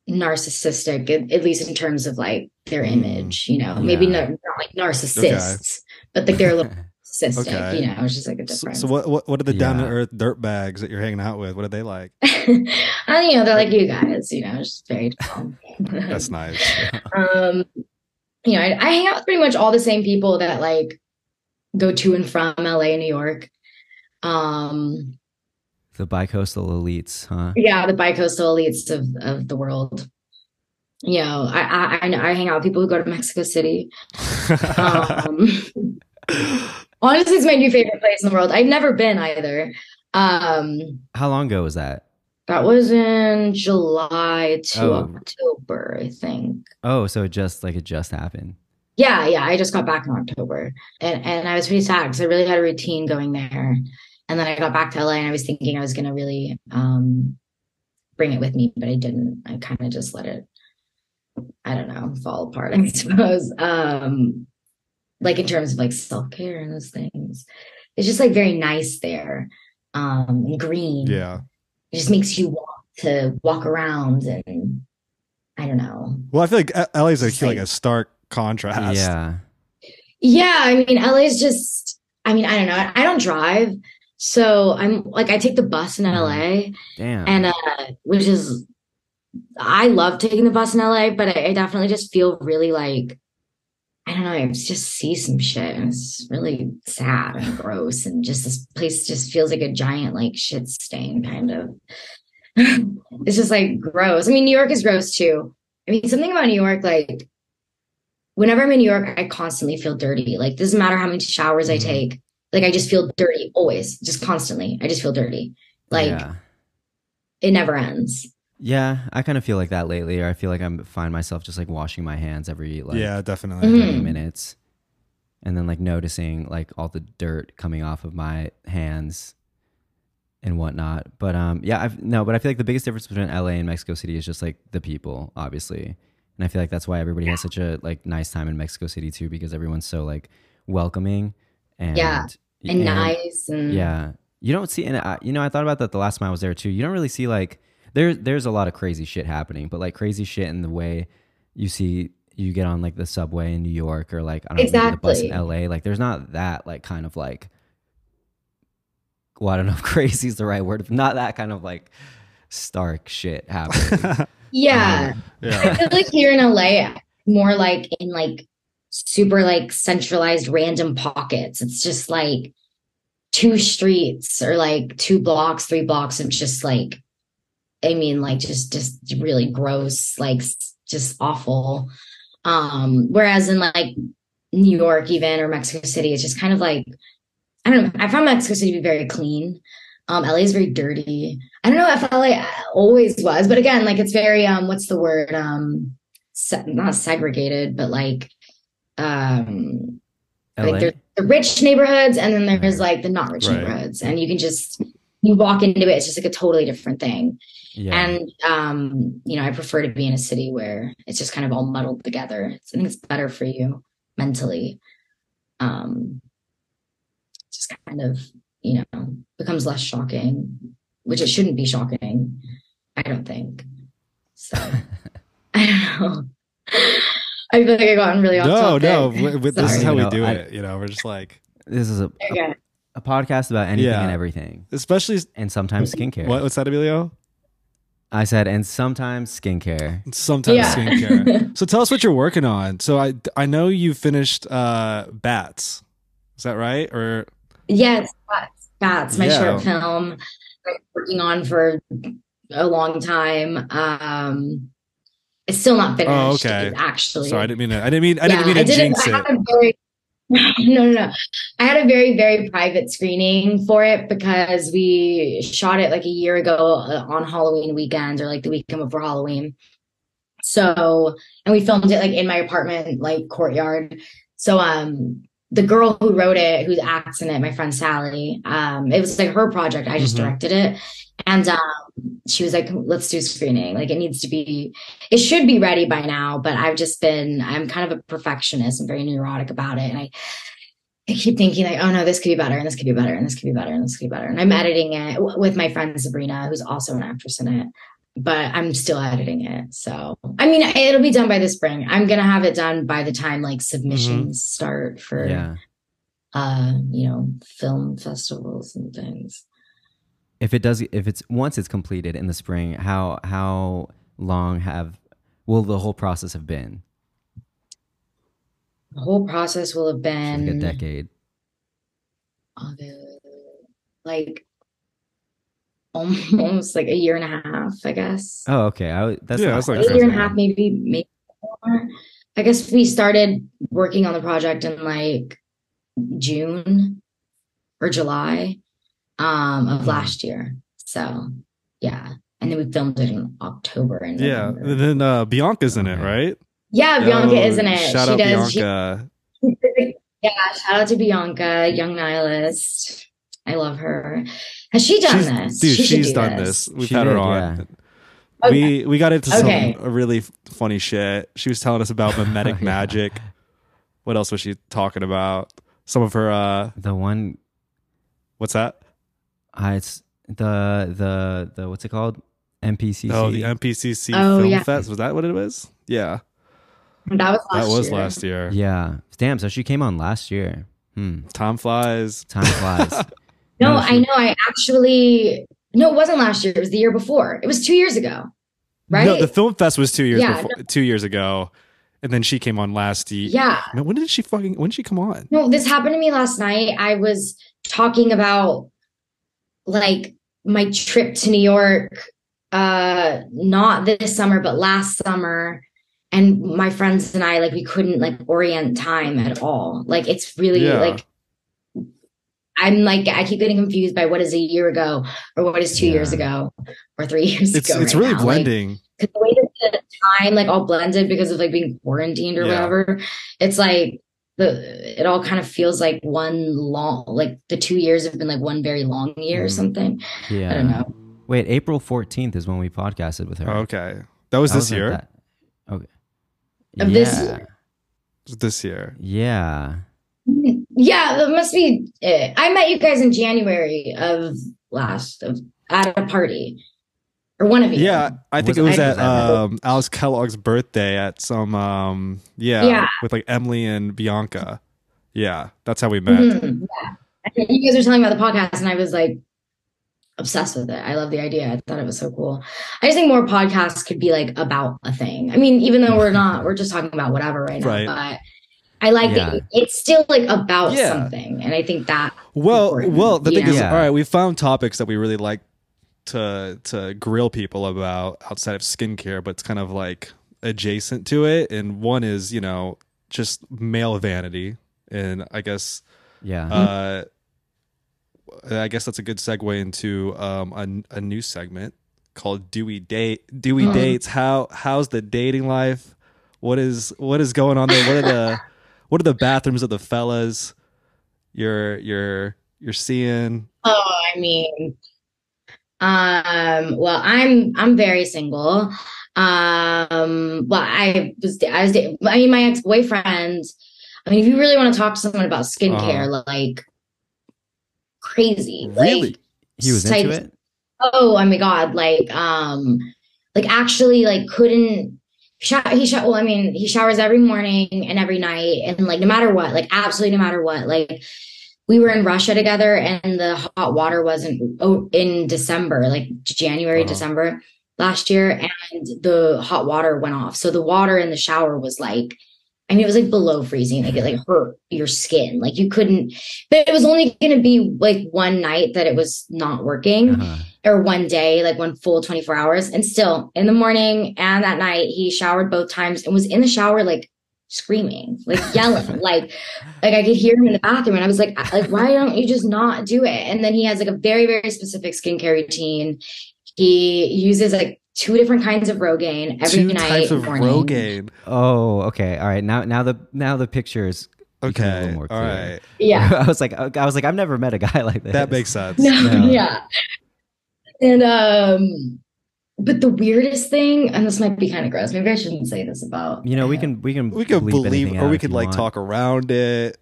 narcissistic, at, at least in terms of like their Mm, image, you know, maybe not, not like narcissists, but like they're a little *laughs* narcissistic, Okay. you know, it's just like a So, difference. so what, what what are the Yeah. down to earth dirt bags that you're hanging out with? What are they like? *laughs* I you know, they're like you guys, you know, it's just very. *laughs* That's nice. um you know I, I hang out with pretty much all the same people that like go to and from la and new york. Um the bicoastal elites, huh? yeah the bicoastal elites of of the world. You know i i i, I hang out with people who go to mexico city. Um *laughs* honestly it's my new favorite place in the world. I've never been either. Um How long ago was that? That was in july to Oh. october i think Oh, so it just like it just happened. Yeah, yeah. I just got back in October, and and I was pretty sad because I really had a routine going there, and then I got back to LA, and I was thinking I was gonna really um bring it with me, but I didn't. I kind of just let it, I don't know, fall apart. I *laughs* suppose. Um, like in terms of like self care and those things, it's just like very nice there, um, and green. yeah. It just makes you want to walk around and. I don't know. Well, I feel like L- LA is like like- a stark contrast. Yeah. Yeah, I mean, LA is just, I mean, I don't know. I, I don't drive. So I'm like, I take the bus in LA Damn. and, uh, which is, I love taking the bus in LA, but I, I definitely just feel really like, I don't know, I just see some shit and it's really sad and gross. And just this place just feels like a giant, like, shit stain kind of. *laughs* it's just like gross. I mean, New York is gross too. I mean, something about New York, like, whenever I'm in New York, I constantly feel dirty. Like, doesn't matter how many showers I Mhm. take. Like, I just feel dirty always, just constantly. I just feel dirty. Like, yeah. it never ends. Yeah, I kind of feel like that lately. Or I feel like I find myself just like washing my hands every like yeah, definitely. Mhm. 30 minutes and then like noticing like all the dirt coming off of my hands and whatnot but um yeah i've no but i feel like the biggest difference between la and mexico city is just like the people obviously and i feel like that's why everybody has such a like nice time in mexico city too because everyone's so like welcoming and Yeah, And, nice. And yeah you don't see and I, you know i thought about that the last time i was there too you don't really see like there there's a lot of crazy shit happening but like crazy shit in the way you see you get on like the subway in new york or like i don't know the bus in la like there's not that like kind of like well i don't know if *laughs* crazy is the right word but not that kind of like stark shit happening *laughs* um, yeah. I yeah. feel like here in LA, more like in like super like centralized random pockets. It's just like two streets or like two blocks, three blocks And it's just like, I mean, like just just really gross, like just awful. Um, whereas in like New York, even or Mexico City, it's just kind of like I don't know. I found Mexico City to be very clean. Um, LA is very dirty. I don't know if LA always was, but again, like it's very um, what's the word? Um, se- not segregated, but like um, LA? like there's the rich neighborhoods, and then there's like the not rich Right. neighborhoods, and you can just you walk into it, it's just like a totally different thing. yeah And um, you know, I prefer to be in a city where it's just kind of all muddled together. I think it's better for you mentally. Um, just kind of, you know, becomes less shocking, which it shouldn't be shocking. I don't think. So *laughs* I don't know. I feel like I gotten really off No, topic. no. w- w- this is how we No, do I- it. You know, we're just like, this is a, Okay. A podcast about anything Yeah. and everything, Especially and sometimes skincare. what, what's that, Emilio? I said, and sometimes skincare. Sometimes Yeah. skincare. *laughs* so tell us what you're working on. So I I know you finished uh Bats. Is that right? Or Yes, Bats. Bats, my Yeah. short film I'm working on for a long time. Um, it's still not finished. Oh, okay. Actually, sorry, I didn't mean to, I didn't mean I didn't mean to I did jinx I it. had a very *laughs* no, no, no. I had a very, very private screening for it because we shot it like a year ago uh, on Halloween weekend or like the weekend before Halloween. So, and we filmed it like in my apartment, like courtyard. So, um, the girl who wrote it, who acts in it, my friend Sally, um, it was like her project. I just Mhm. directed it. And um, she was like, let's do screening. Like it needs to be, it should be ready by now, but I've just been, I'm kind of a perfectionist and very neurotic about it. And I, I keep thinking like, oh no, this could be better, and this could be better, and this could be better, and this could be better. And I'm editing it w- with my friend Sabrina, who's also an actress in it, but I'm still editing it. So I mean, it'll be done by the spring. I'm gonna have it done by the time like submissions start for, Yeah. uh, you know, film festivals and things. If it does, if it's once it's completed in the spring, how how long have will the whole process have been? The whole process will have Like been a decade. uh, like almost like a year and a half, I guess. Oh, okay. I, w- that's Yeah, not that's like a year and a half, maybe, maybe more. I guess we started working on the project in like June or July um, of Mhm. last year. So yeah, and then we filmed it in October and Yeah. November. And then uh Bianca's in it, right? yeah, Bianca Yo, is in it. Shout she out does. she- *laughs* yeah, shout out to Bianca, young nihilist. I love her. Has she done She's, this? dude, She she's do done this. We've She had her on. yeah. We we got into Okay. some really funny shit. She was telling us about *laughs* mimetic Yeah. magic. What else was she talking about? Some of her uh The one, what's that? Uh, it's the the the what's it called? MPCC. Oh, the MPCC Oh, Film yeah. Fest. Was that what it was? Yeah. That was last that was year. last year. Yeah. Damn. So she came on last year. Hmm. Time flies. Time flies. *laughs* No, No, I know. I actually no, it wasn't last year. It was the year before. It was two years ago, right? No, the film fest was two years Yeah, before, two years ago, and then she came on last year. yeah. No, when did she fucking? When did she come on? No, this happened to me last night. I was talking about like my trip to New York, uh, not this summer, but last summer. And my friends and I, like, we couldn't like orient time at all. Like, it's really Yeah. like I'm like I keep getting confused by what is a year ago or what is two Yeah. years ago or three *laughs* years It's ago. it's right really now. Like, blending. because the way that the time like all blended because of like being quarantined or Yeah. whatever it's like the it all kind of feels like one long like the two years have been like one very long year or Mhm. something Yeah. i don't know Wait, April 14th is when we podcasted with her. Okay, that was That this wasn't year. that- Okay. Of yeah. this year? This year. Yeah. yeah that must be it. i met you guys in january of last of at a party or one of you Yeah, I think Was- it was I at um, Alice Kellogg's birthday at some um yeah, Yeah. with like Emily and Bianca. Yeah, that's how we met. Mhm, yeah And you guys were telling me about the podcast and i was like obsessed with it i love the idea i thought it was so cool i just think more podcasts could be like about a thing i mean even though we're not we're just talking about whatever right now Right. but i like Yeah. that it's still like about Yeah. something and i think that Well, important, well, the thing know? is, Yeah. all right, we found topics that we really like to to grill people about outside of skincare, but it's kind of like adjacent to it. And one is, you know, just male vanity, and I guess Yeah. uh, I guess that's a good segue into um, a, a new segment called Dewy Date. Dewy Mhm. dates. How how's the dating life? What is what is going on there? What are the *laughs* what are the bathrooms of the fellas? You're you're you're seeing. oh i mean um well i'm i'm very single um well i was i was i mean my ex-boyfriend i mean if you really want to talk to someone about skincare like crazy Really? like he was into it? oh my god like um like actually like couldn't he sho- well i mean he showers every morning and every night and like no matter what like absolutely no matter what like we were in Russia together and the hot water wasn't oh, in December, like January, Uh-huh. December last year, and the hot water went off. So the water in the shower was like, I mean, it was like below freezing. Like it like hurt your skin. Like you couldn't, but it was only going to be like one night that it was not working Uh-huh. or one day, like one full 24 hours. And still in the morning and that night, he showered both times and was in the shower, like screaming, like *laughs* yelling, like, like I could hear him in the bathroom. And I was like, like, why don't you just not do it? And then he has like a very, very specific skincare routine. He uses like two different kinds of Rogaine every Two night. types of morning. Rogaine. Oh, okay. All right. Now, now the now the pictures. become a Okay. more clear. right. *laughs* Yeah. *laughs* I was like, I was like, I've never met a guy like this. That makes sense. No, No. yeah. And um, but the weirdest thing, and this might be kind of gross. Maybe I shouldn't say this about. You know, we can we can We could bleep believe, or we if could like want. talk around it.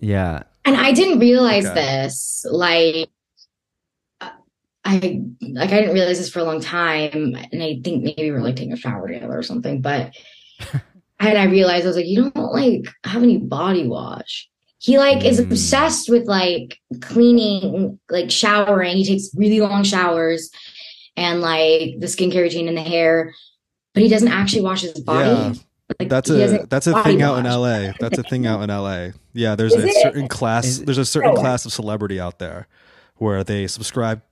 Yeah. And I didn't realize Okay. this. Like, I like I didn't realize this for a long time, and I think maybe we are like taking a shower together or something. But *laughs* and I realized I was like, you don't like have any body wash. He like is Mm. obsessed with like cleaning, like showering. He takes really long showers, and like the skincare routine and the hair, but he doesn't actually wash his body. Yeah. Like, That's a that's a body thing out in. LA. That's a thing out in LA. Yeah, there's Is a it? certain class. Is There's a certain Oh. class of celebrity out there where they subscribe.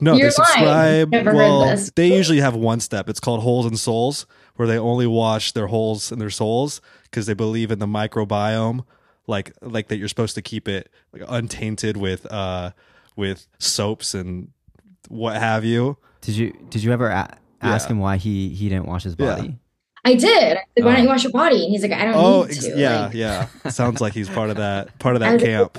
No, You're they subscribe. Never well, they usually have one step. It's called holes and souls, where they only wash their holes and their souls because they believe in the microbiome, like like that you're supposed to keep it like, untainted with uh with soaps and what have you. Did you did you ever a- ask Yeah. him why he he didn't wash his Yeah. body? I did. I said, Why Oh. don't you wash your body? And he's like, I don't Oh, need ex- to. yeah, Like, yeah. Sounds like he's part of that part of that was like, camp.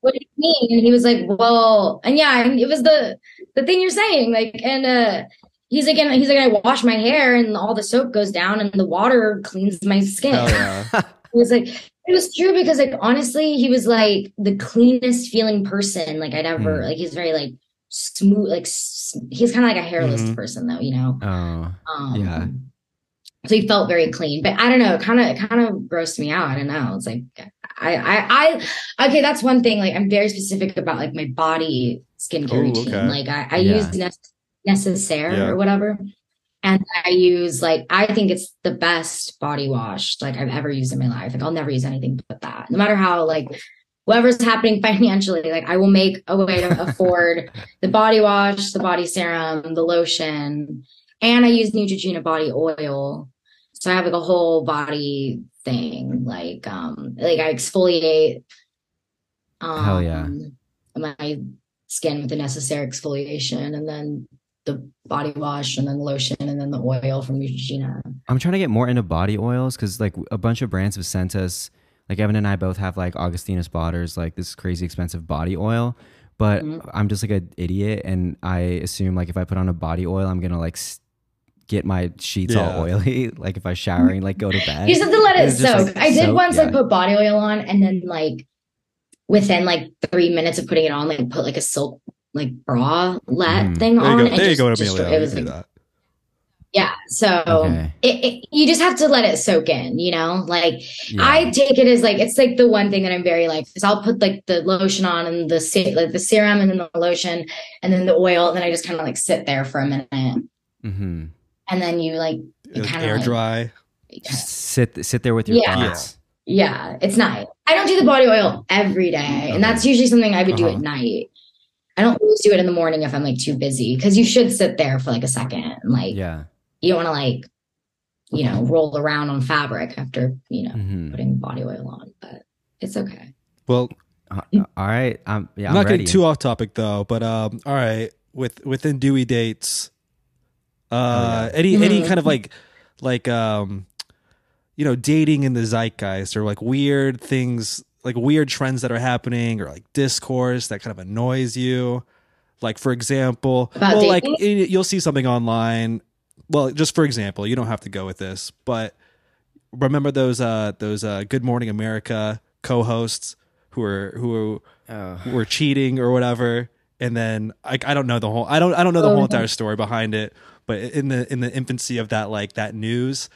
what do you mean? And he was like, well, and yeah, and it was the the thing you're saying, like, and uh, he's like, and he's like, I wash my hair, and all the soap goes down, and the water cleans my skin. Hell yeah. *laughs* It was like it was true because like honestly, he was like the cleanest feeling person like I'd ever Mm. like. He's very like smooth, like s- he's kind of like a hairless Mhm. person though, you know. Oh, Um, Yeah. So he felt very clean, but I don't know. Kind of, it kind of grossed me out. I don't know. It's like I, I, I. Okay, that's one thing. Like I'm very specific about like my body skincare Ooh, routine. okay. Like I, I Yeah. use Nece- Necessaire Yeah. or whatever, and I use like I think it's the best body wash like I've ever used in my life. Like I'll never use anything but that. No matter how like whatever's happening *laughs* financially, like I will make a way to afford *laughs* the body wash, the body serum, the lotion, and I use Neutrogena body oil. So I have like a whole body thing. Like um like I exfoliate um Hell yeah. my skin with the Necessaire exfoliation and then the body wash and then the lotion and then the oil from Neutrogena. I'm trying to get more into body oils because like a bunch of brands have sent us. Like Evan and I both have like Augustinus Bader, like this crazy expensive body oil. But Mhm. I'm just like an idiot, and I assume like if I put on a body oil, I'm gonna like s- get my sheets all oily. *laughs* Like if I shower and like go to bed. You just have to let it It's just, soak. like, I did soak, once yeah. like put body oil on and then like within like three minutes of putting it on, like put like a silk like bra let Mhm. thing There you on. go. and There you just- go, just- Amelia. It was like that. Yeah. So Okay. it, it you just have to let it soak in, you know? Like Yeah. I take it as like it's like the one thing that I'm very like because I'll put like the lotion on and the se- like the serum and then the lotion and then the oil and then I just kind of like sit there for a minute and hmm then you like Like kinda air like- dry. Just sit sit there with your Yeah. thoughts. yeah it's night. I don't do the body oil every day and that's usually something I would do Uh-huh. at night. I don't always do it in the morning if I'm like too busy because you should sit there for like a second and like Yeah. You don't want to like you know roll around on fabric after you know hmm putting body oil on but it's okay. Well, Uh, all right. Um, yeah. I'm I'm not ready. getting too off topic though, but um, all right, with within Dewy dates, uh, Oh, yeah. any any Mhm. kind of like like um, you know, dating in the zeitgeist or like weird things, like weird trends that are happening or like discourse that kind of annoys you. Like for example, About well, like dating? i- you'll see something online. Well, just for example, you don't have to go with this, but remember those uh those uh Good Morning America co-hosts who were who Oh. who were cheating or whatever and then I, I don't know the whole I don't I don't know the Oh, whole entire story behind it but in the in the infancy of that like that news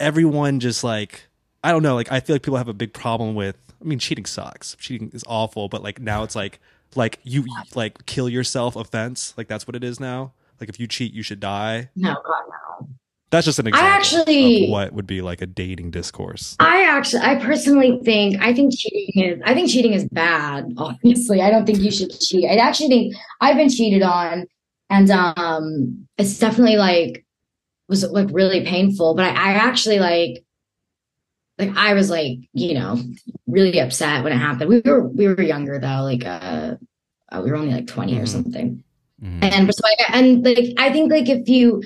everyone just like I don't know like I feel like people have a big problem with I mean, cheating sucks. Cheating is awful, but like now it's like like you like kill yourself offense. Like that's what it is now. Like if you cheat, you should die. No, God, no. That's just an example actually- of what would be like a dating discourse. I actually, I personally think, I think cheating is, I think cheating is bad. *laughs* Obviously, I don't think you should cheat. I actually think I've been cheated on, and um, it's definitely like was like really painful. But I, I actually like, like I was like, you know, really upset when it happened. We were we were younger though, like uh, uh we were only like 20 or Mhm. something. Mhm. And so like, and like I think like if you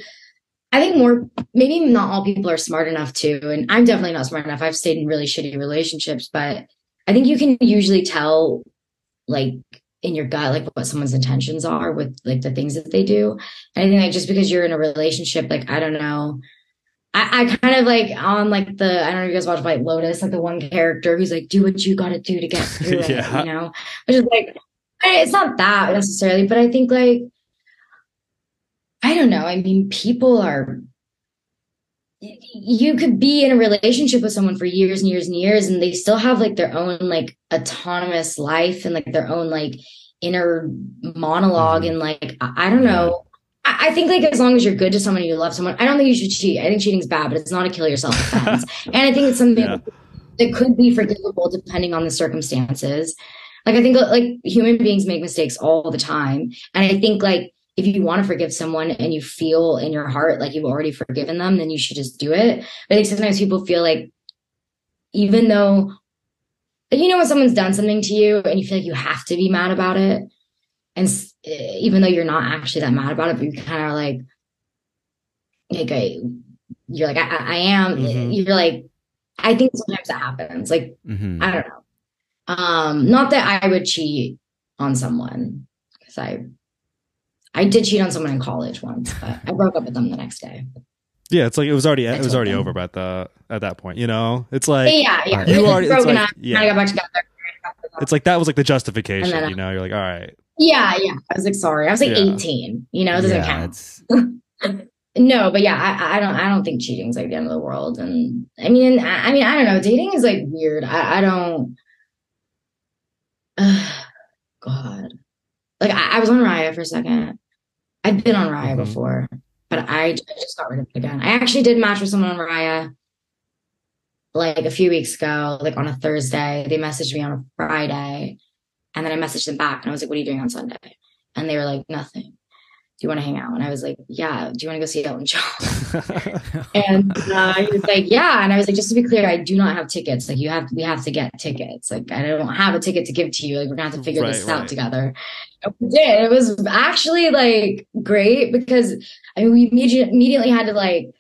I think more maybe not all people are smart enough to, and I'm definitely not smart enough. I've stayed in really shitty relationships, but I think you can usually tell like in your gut like what someone's intentions are with like the things that they do. And I think like just because you're in a relationship, like I don't know. I, I kind of like on like the I don't know if you guys watch White Lotus, like the one character who's like, do what you gotta do to get through it, *laughs* Yeah. you know? Which is like I- it's not that necessarily, but I think like I don't know. I mean, people are you could be in a relationship with someone for years and years and years and they still have like their own like autonomous life and like their own like inner monolog Mhm. and like I, I don't know. I, I think like as long as you're good to someone and you love someone, I don't think you should cheat. I think cheating's bad, but it's not a kill yourself *laughs* offense. and I think it's something Yeah. that could be forgivable depending on the circumstances. Like I think like human beings make mistakes all the time. And I think like if you want to forgive someone and you feel in your heart like you've already forgiven them, then you should just do it. But I think sometimes people feel like even though you know when someone's done something to you and you feel like you have to be mad about it, and eh, even though you're not actually that mad about it, but you kind of like, like I, you're like I, I am. Mhm. You're like, I think sometimes that happens. Like Mhm. I don't know. Um, not that I would cheat on someone because I I did cheat on someone in college once, but I broke up with them the next day. Yeah, it's like it was already it was already them. over at the at that point. You know, it's like yeah, yeah. You were already- it's broken like- up. yeah. I got back together. it's like that was like the justification. Then, uh, you know, you're like, all right, Yeah, yeah. I was like, sorry. I was like Yeah. 18. You know, it doesn't yeah, count. *laughs* No, but yeah, I, I don't I don't think cheating's like the end of the world. And I mean I, I mean, I don't know. Dating is like weird. I, I don't God. Like I, I was on Raya for a second. I've been on Raya Mhm. before, but I, I just got rid of it again. I actually did match with someone on Raya like a few weeks ago, like on a Thursday. They messaged me on a Friday. And then I messaged them back and I was like, What are you doing on Sunday? And they were like, Nothing. Do you want to hang out? And I was like, Yeah. Do you want to go see Elton John? *laughs* And uh, he was like, "Yeah." And I was like, "Just to be clear, I do not have tickets. Like, you have, we have to get tickets. Like, I don't have a ticket to give to you. Like, we're gonna have to figure this Right, out together." And we did. It was actually like great because I mean, we immediately immediately had to like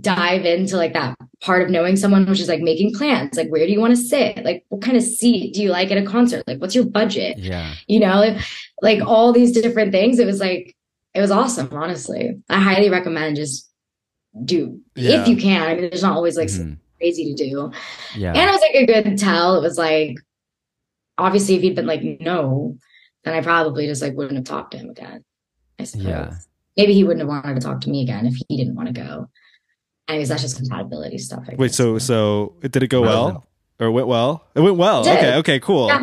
dive into like that part of knowing someone, which is like making plans. Like, where do you want to sit? Like, what kind of seat do you like at a concert? Like, what's your budget? yeah. you know, like, like all these different things. It was like, it was awesome, honestly. I highly recommend just do Yeah. if you can. I mean, there's not always like Mhm. crazy to do. Yeah. And it was like a good tell. It was like, obviously, if he'd been like, no, then I probably just like wouldn't have talked to him again. I suppose. Yeah. Maybe he wouldn't have wanted to talk to me again if he didn't want to go. Anyways, that's just compatibility stuff. I Wait, guess. so so did it go Well well or went well? It went well. It. Okay, okay, cool. Yeah.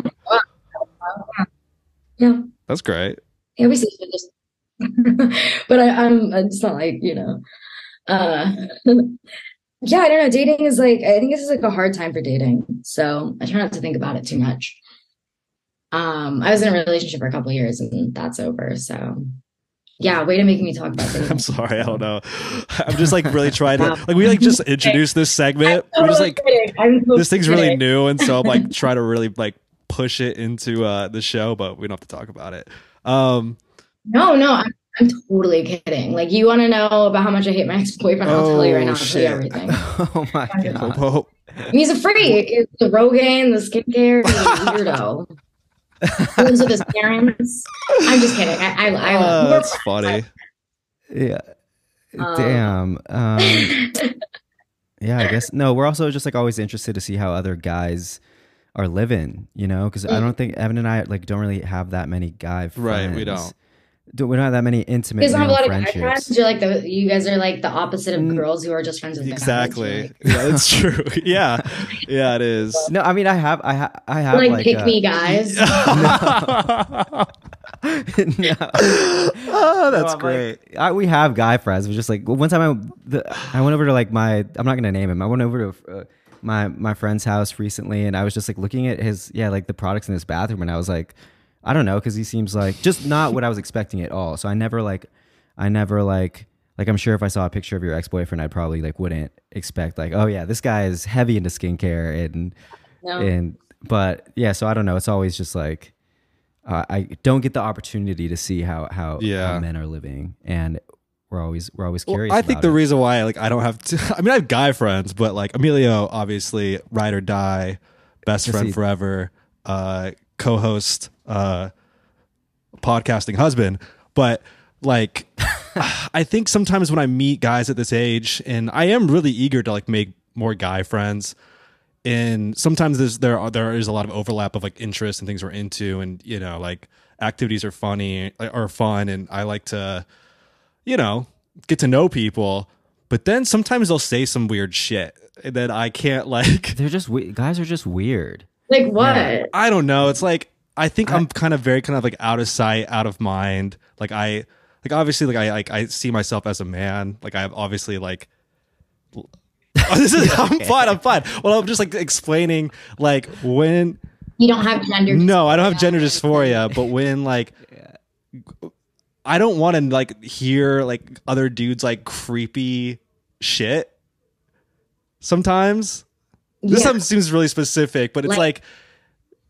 yeah. That's great. Yeah, we see each other. *laughs* but I, I'm it's not like, you know. Uh *laughs* yeah, I don't know. Dating is like I think this is like a hard time for dating. So I try not to think about it too much. Um, I was in a relationship for a couple of years and that's over. So yeah, way to make me talk about. *laughs* I'm sorry, I don't know. I'm just like really trying to like we like just introduced this segment. I'm We're just like kidding. I'm totally this thing's really new, and so I'm like trying to really like push it into uh the show, but we don't have to talk about it. Um No, no, I'm, I'm totally kidding. Like you want to know about how much I hate my ex-boyfriend? I'll tell you right Oh, now. I'll tell you everything. *laughs* oh my god. hope. He's a freak. He's the Rogaine, the skincare, he's a weirdo. He lives with his parents. I'm just kidding. I, I, I Oh, love that's funny. Yeah. Um, Damn. Um, *laughs* yeah, I guess no. We're also just like always interested to see how other guys are living, you know, because I don't think Evan and I like don't really have that many guy friends. Right, we don't. Do- we don't have that many intimate guys don't have a male lot of guy friendships. friends. You're like the you guys are like the opposite of Mm. girls who are just friends with guys. Exactly. You're like, *laughs* Yeah, that's true. *laughs* Yeah, yeah, it is. *laughs* No, I mean I have I ha- I have like, like, pick uh, me guys. no. oh, that's No, great. Like, I, we have guy friends. We're just like well, one time I the, I went over to like my I'm not gonna name him. I went over to uh, my my friend's house recently, and I was just like looking at his yeah like the products in his bathroom, and I was like, I don't know, because he seems like just not what I was expecting at all. So I never like I never like like I'm sure if I saw a picture of your ex boyfriend, I probably like wouldn't expect like oh yeah this guy is heavy into skincare and No. and but yeah so I don't know. It's always just like. Uh, I don't get the opportunity to see how how, Yeah. how men are living, and we're always we're always Well, curious. I think the it. reason why like I don't have to, *laughs* I mean I have guy friends, but like Emilio obviously ride or die, best Yes, friend he- forever, uh co-host, uh podcasting husband, but like *sighs* I think sometimes when I meet guys at this age and I am really eager to like make more guy friends and sometimes there's there are there is a lot of overlap of like interests and things we're into and you know like activities are funny are fun and I like to you know, get to know people, but then sometimes they'll say some weird shit that I can't *laughs* like. they're just we- guys are just weird. like what? I don't know. It's like I think I, am kind of very kind of like out of sight, out of mind. Like I, like obviously, like I like I see myself as a man. Like I have obviously like. Oh, *laughs* this is I'm *laughs* fine. I'm fine. Well, I'm just like explaining like when You don't have gender. no, I don't have gender dysphoria, but when like *laughs* I don't want to like hear like other dudes like creepy shit. Sometimes this Yeah. some seems really specific, but it's like, Like,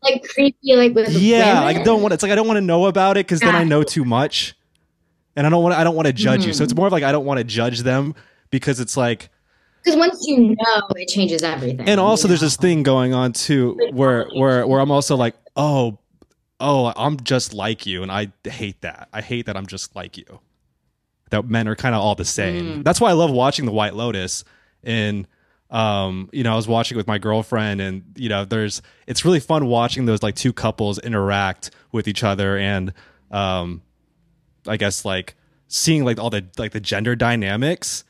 like creepy, like with yeah, women. I don't want. It's like I don't want to know about it because then I know too much, and I don't want. I don't want to judge you. So it's more of like I don't want to judge them because it's like Because once you know, it changes everything. and also there's know? this thing going on too where where where I'm also like, oh, oh, I'm just like you, and I hate that. I hate that I'm just like you. That men are kind of all the same. Mm. That's why I love watching The White Lotus. And um, you know, I was watching it with my girlfriend, and you know, there's it's really fun watching those like two couples interact with each other, and um, I guess like seeing like all the like the gender dynamics.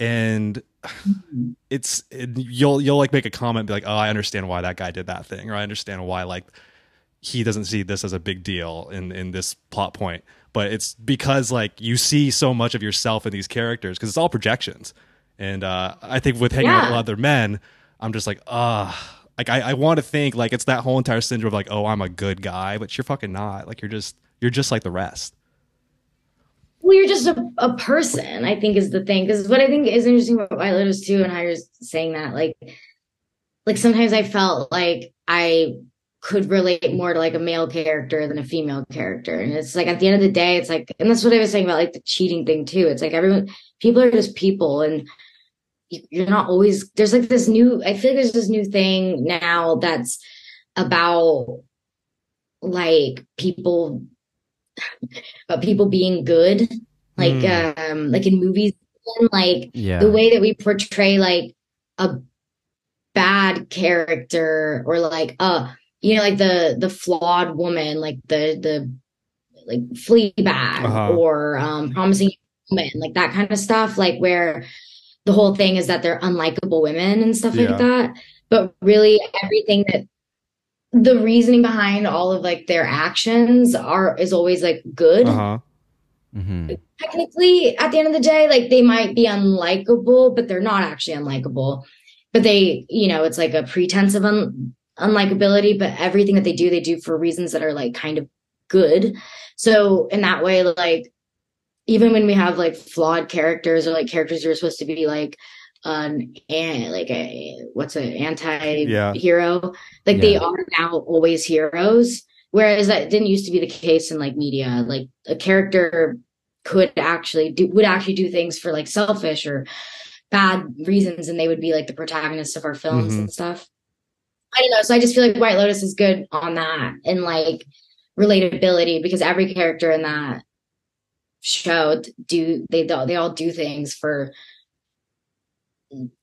And *sighs* it's it, you'll you'll like make a comment be like oh i understand why that guy did that thing or i understand why like he doesn't see this as a big deal in in this plot point. But it's because like you see so much of yourself in these characters because it's all projections and uh i think with hanging out with other men i'm just like ah like i, I want to think like it's that whole entire syndrome of like oh i'm a good guy but you're fucking not like you're just you're just like the rest well, you're just a, a person, I think is the thing. Because what I think is interesting about White Lotus too, and how you're saying that, like, like sometimes I felt like I could relate more to like a male character than a female character. And it's like at the end of the day, it's like, and that's what I was saying about like the cheating thing too. It's like everyone, people are just people, and you're not always. There's like this new. I feel like there's this new thing now that's about like people about people being good like Hmm. um like in movies like Yeah, the way that we portray like a bad character or like uh you know like the the flawed woman like the the like Fleabag Uh-huh. or um promising woman like that kind of stuff like where the whole thing is that they're unlikable women and stuff Yeah. like that. But really everything that the reasoning behind all of like their actions are is always like good. Uh-huh. Hmm technically at the end of the day like they might be unlikable but they're not actually unlikable. But they you know it's like a pretense of un- unlikability but everything that they do they do for reasons that are like kind of good. So in that way like even when we have like flawed characters or like characters who are supposed to be like an and like a what's an anti-hero like they are now always heroes whereas that didn't used to be the case in like media. Like a character could actually do would actually do things for like selfish or bad reasons and they would be like the protagonists of our films Mhm. and stuff. I don't know so i just feel like white lotus is good on that and like relatability because every character in that show do they they all do things for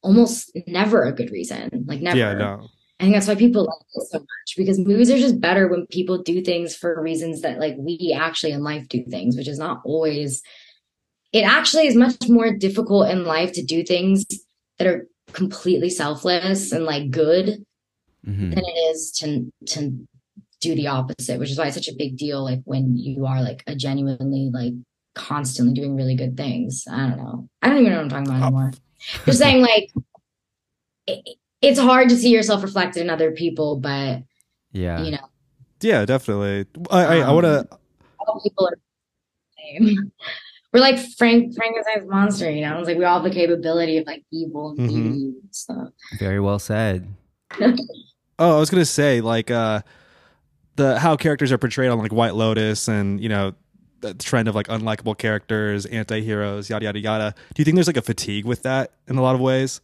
almost never a good reason like never yeah no I think that's why people like it so much because movies are just better when people do things for reasons that like we actually in life do things, which is not always. It actually is much more difficult in life to do things that are completely selfless and like good Mhm. than it is to to do the opposite, which is why it's such a big deal. Like when you are like a genuinely like constantly doing really good things. I don't know. I don't even know what I'm talking about anymore. Just saying, like it, it's hard to see yourself reflected in other people, but Yeah. you know, Yeah, definitely. I I, I want to. all people are the same. *laughs* We're like Frank Frankenstein's monster, you know. It's like we all have the capability of like evil and Mhm. beauty and stuff. Very well said. *laughs* Oh, I was gonna say like uh, the how characters are portrayed on like White Lotus and you know the trend of like unlikable characters, anti-heroes, yada yada yada. Do you think there's like a fatigue with that in a lot of ways?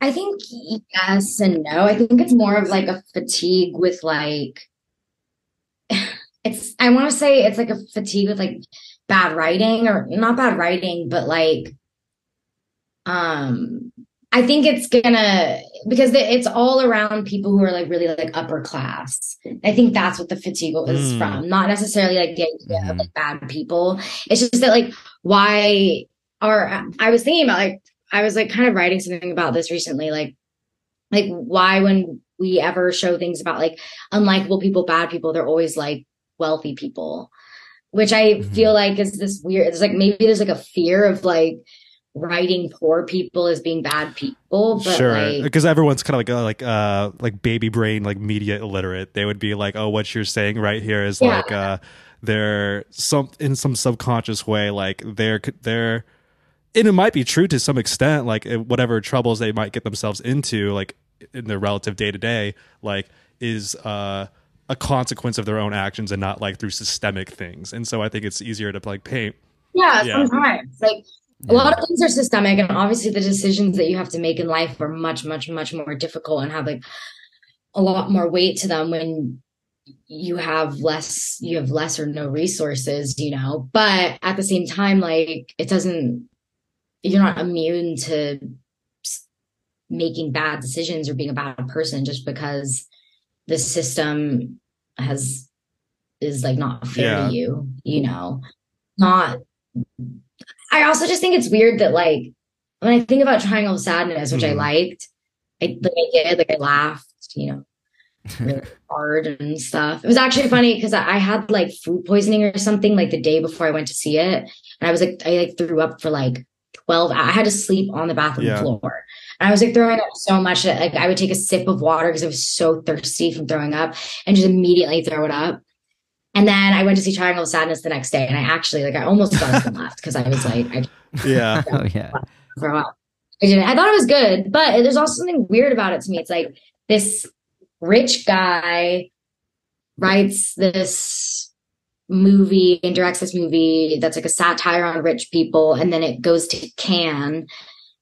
I think yes and no. I think it's more of like a fatigue with like *sighs* it's I want to say it's like a fatigue with like bad writing or not bad writing, but like um I think it's gonna because it's all around people who are like really like upper class. I think that's what the fatigue is Mm. from, not necessarily like the idea Mhm. of like bad people. It's just that like why are I was thinking about like I was like kind of writing something about this recently, like like why when we ever show things about like unlikable people, bad people, they're always like wealthy people, which I Mhm. feel like is this weird. It's like maybe there's like a fear of like writing poor people as being bad people, but sure, like because everyone's kind of like uh, like uh like baby brain like media illiterate. They would be like, oh, what you're saying right here is Yeah. like uh they're some in some subconscious way like they're they're and it might be true to some extent like whatever troubles they might get themselves into like in their relative day to day like is uh a consequence of their own actions and not like through systemic things and so i think it's easier to like paint yeah, Yeah. sometimes like a lot of things are systemic and obviously the decisions that you have to make in life are much much much more difficult and have like a lot more weight to them when you have less you have less or no resources you know? But at the same time like it doesn't you're not immune to making bad decisions or being a bad person just because the system has is like not fair Yeah. to you you know? Not I also just think it's weird that like when I think about Triangle of Sadness, which I Mhm. liked, I like I did, like I laughed, you know, *laughs* really hard and stuff. It was actually funny because I I had like food poisoning or something like the day before I went to see it, and I was like I like threw up for like twelve. I had to sleep on the bathroom Yeah. floor, and I was like throwing up so much that like I would take a sip of water because I was so thirsty from throwing up, and just immediately throw it up. And then I went to see Triangle of Sadness the next day, and I actually like I almost got and left because I was like I yeah *laughs* Oh yeah. throw up. I didn't. I thought it was good, but there's also something weird about it to me. It's like this rich guy writes this movie and directs this movie that's like a satire on rich people, and then it goes to Cannes,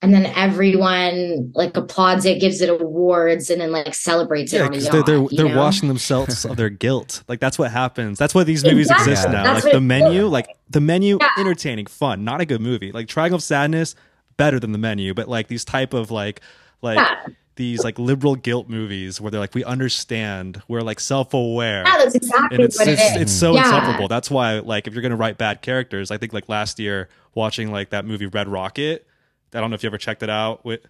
and then everyone like applauds it, gives it awards, and then like celebrates it Yeah, because they're they're, they're washing themselves of their guilt. Like that's what happens. That's why these movies Exactly. exist now. That's like the what- menu, like the menu, Yeah. entertaining, fun, not a good movie. Like Triangle of Sadness, better than the menu, but like these type of like like Yeah. these like liberal guilt movies where they're like we understand, we're like self aware. Yeah, that's exactly And it's what it's, it is. it's so Yeah. insufferable. That's why like if you're gonna write bad characters, I think like last year watching like that movie Red Rocket. I don't know if you ever checked it out. With,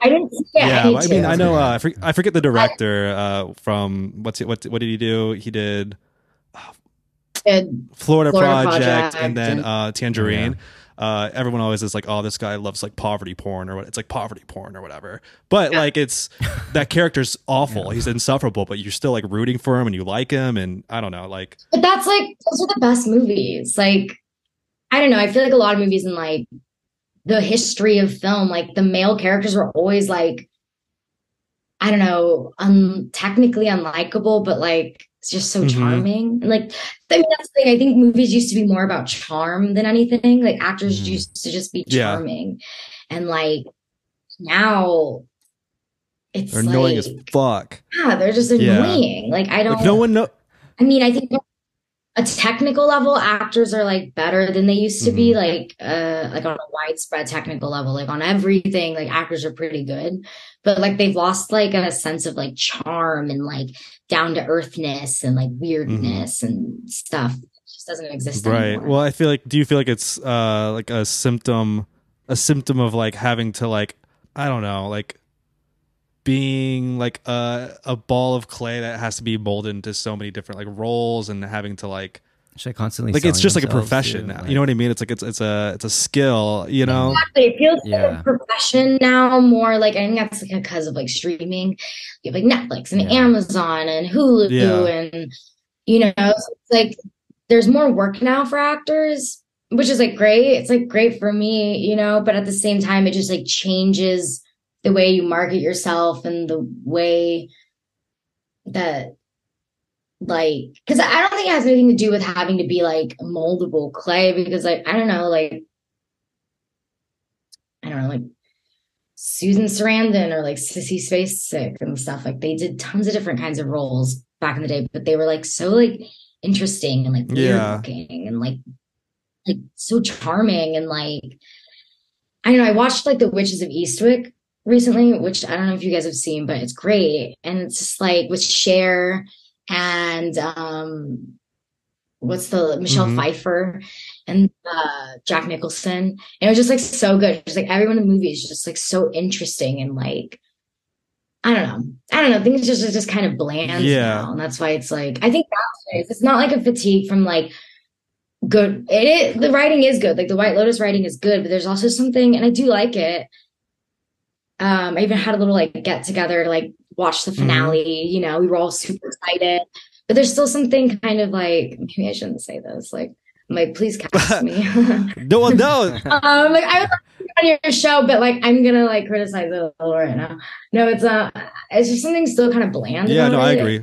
I didn't see it. yeah, I, need I mean, to. I know. Uh, I, for, I forget the director uh, from what's it? What what did he do? He did Good. Florida, Florida Project, Project and then and- uh, Tangerine. Uh, everyone always is like, "Oh, this guy loves like poverty porn or what?" It's like poverty porn or whatever. But like, it's that character's *laughs* awful. He's insufferable, but you're still like rooting for him and you like him. And I don't know, like, But that's like those are the best movies. Like I don't know. I feel like a lot of movies in like the history of film, like the male characters were always like I don't know, um, technically unlikable, but like it's just so Mhm. charming. And like I mean, that's the thing. I think movies used to be more about charm than anything. Like actors Mhm. used to just be Yeah. charming, and like now it's they're annoying like as fuck. yeah, they're just Yeah. annoying. Like I don't. Like no one know. I mean, I think a technical level, actors are like better than they used to be, Mhm. like uh like on a widespread technical level, like on everything, like actors are pretty good. But like they've lost like a sense of like charm and like down to earthness and like weirdness and stuff. It just doesn't exist right. anymore. Well, I feel like. Do you feel like it's uh like a symptom, a symptom of like having to like I don't know, like being like a a ball of clay that has to be molded into so many different like roles and having to like Should I constantly like it's just like a profession too? now. Like- you know what I mean? It's like it's it's a it's a skill. You know. Exactly. It feels like Yeah. a profession now more like I think that's like because of like streaming. You have like Netflix and Yeah. Amazon and Hulu Yeah. and you know, so it's like there's more work now for actors, which is like great. It's like great for me, you know, but at the same time it just like changes the way you market yourself and the way that like because I don't think it has anything to do with having to be like moldable clay because like I don't know like I don't know like Susan Sarandon or like Sissy Spacek and stuff like they did tons of different kinds of roles back in the day but they were like so like interesting and like Yeah. looking and like like so charming and like I don't know I watched like The Witches of Eastwick recently which I don't know if you guys have seen but it's great and it's just like with Cher and um what's the Michelle Mhm. Pfeiffer and uh Jack Nicholson. And it was just like so good. Just like everyone in the movie is just like so interesting and like I don't know. I don't know. Things just are just kind of bland Yeah. now. And that's why it's like I think that's what it is. It's not like a fatigue from like good it is the writing is good. Like the White Lotus writing is good, but there's also something and I do like it. Um, I even had a little like get together like watch the finale. You know, we were all super excited, but there's still something kind of like maybe I shouldn't say this. Like, I'm like please cast *laughs* me. *laughs* No one no. *laughs* um, like I was on your show, but like I'm gonna like criticize it a little right now. No, it's uh, it's just something still kind of bland. yeah. No, about I it. agree.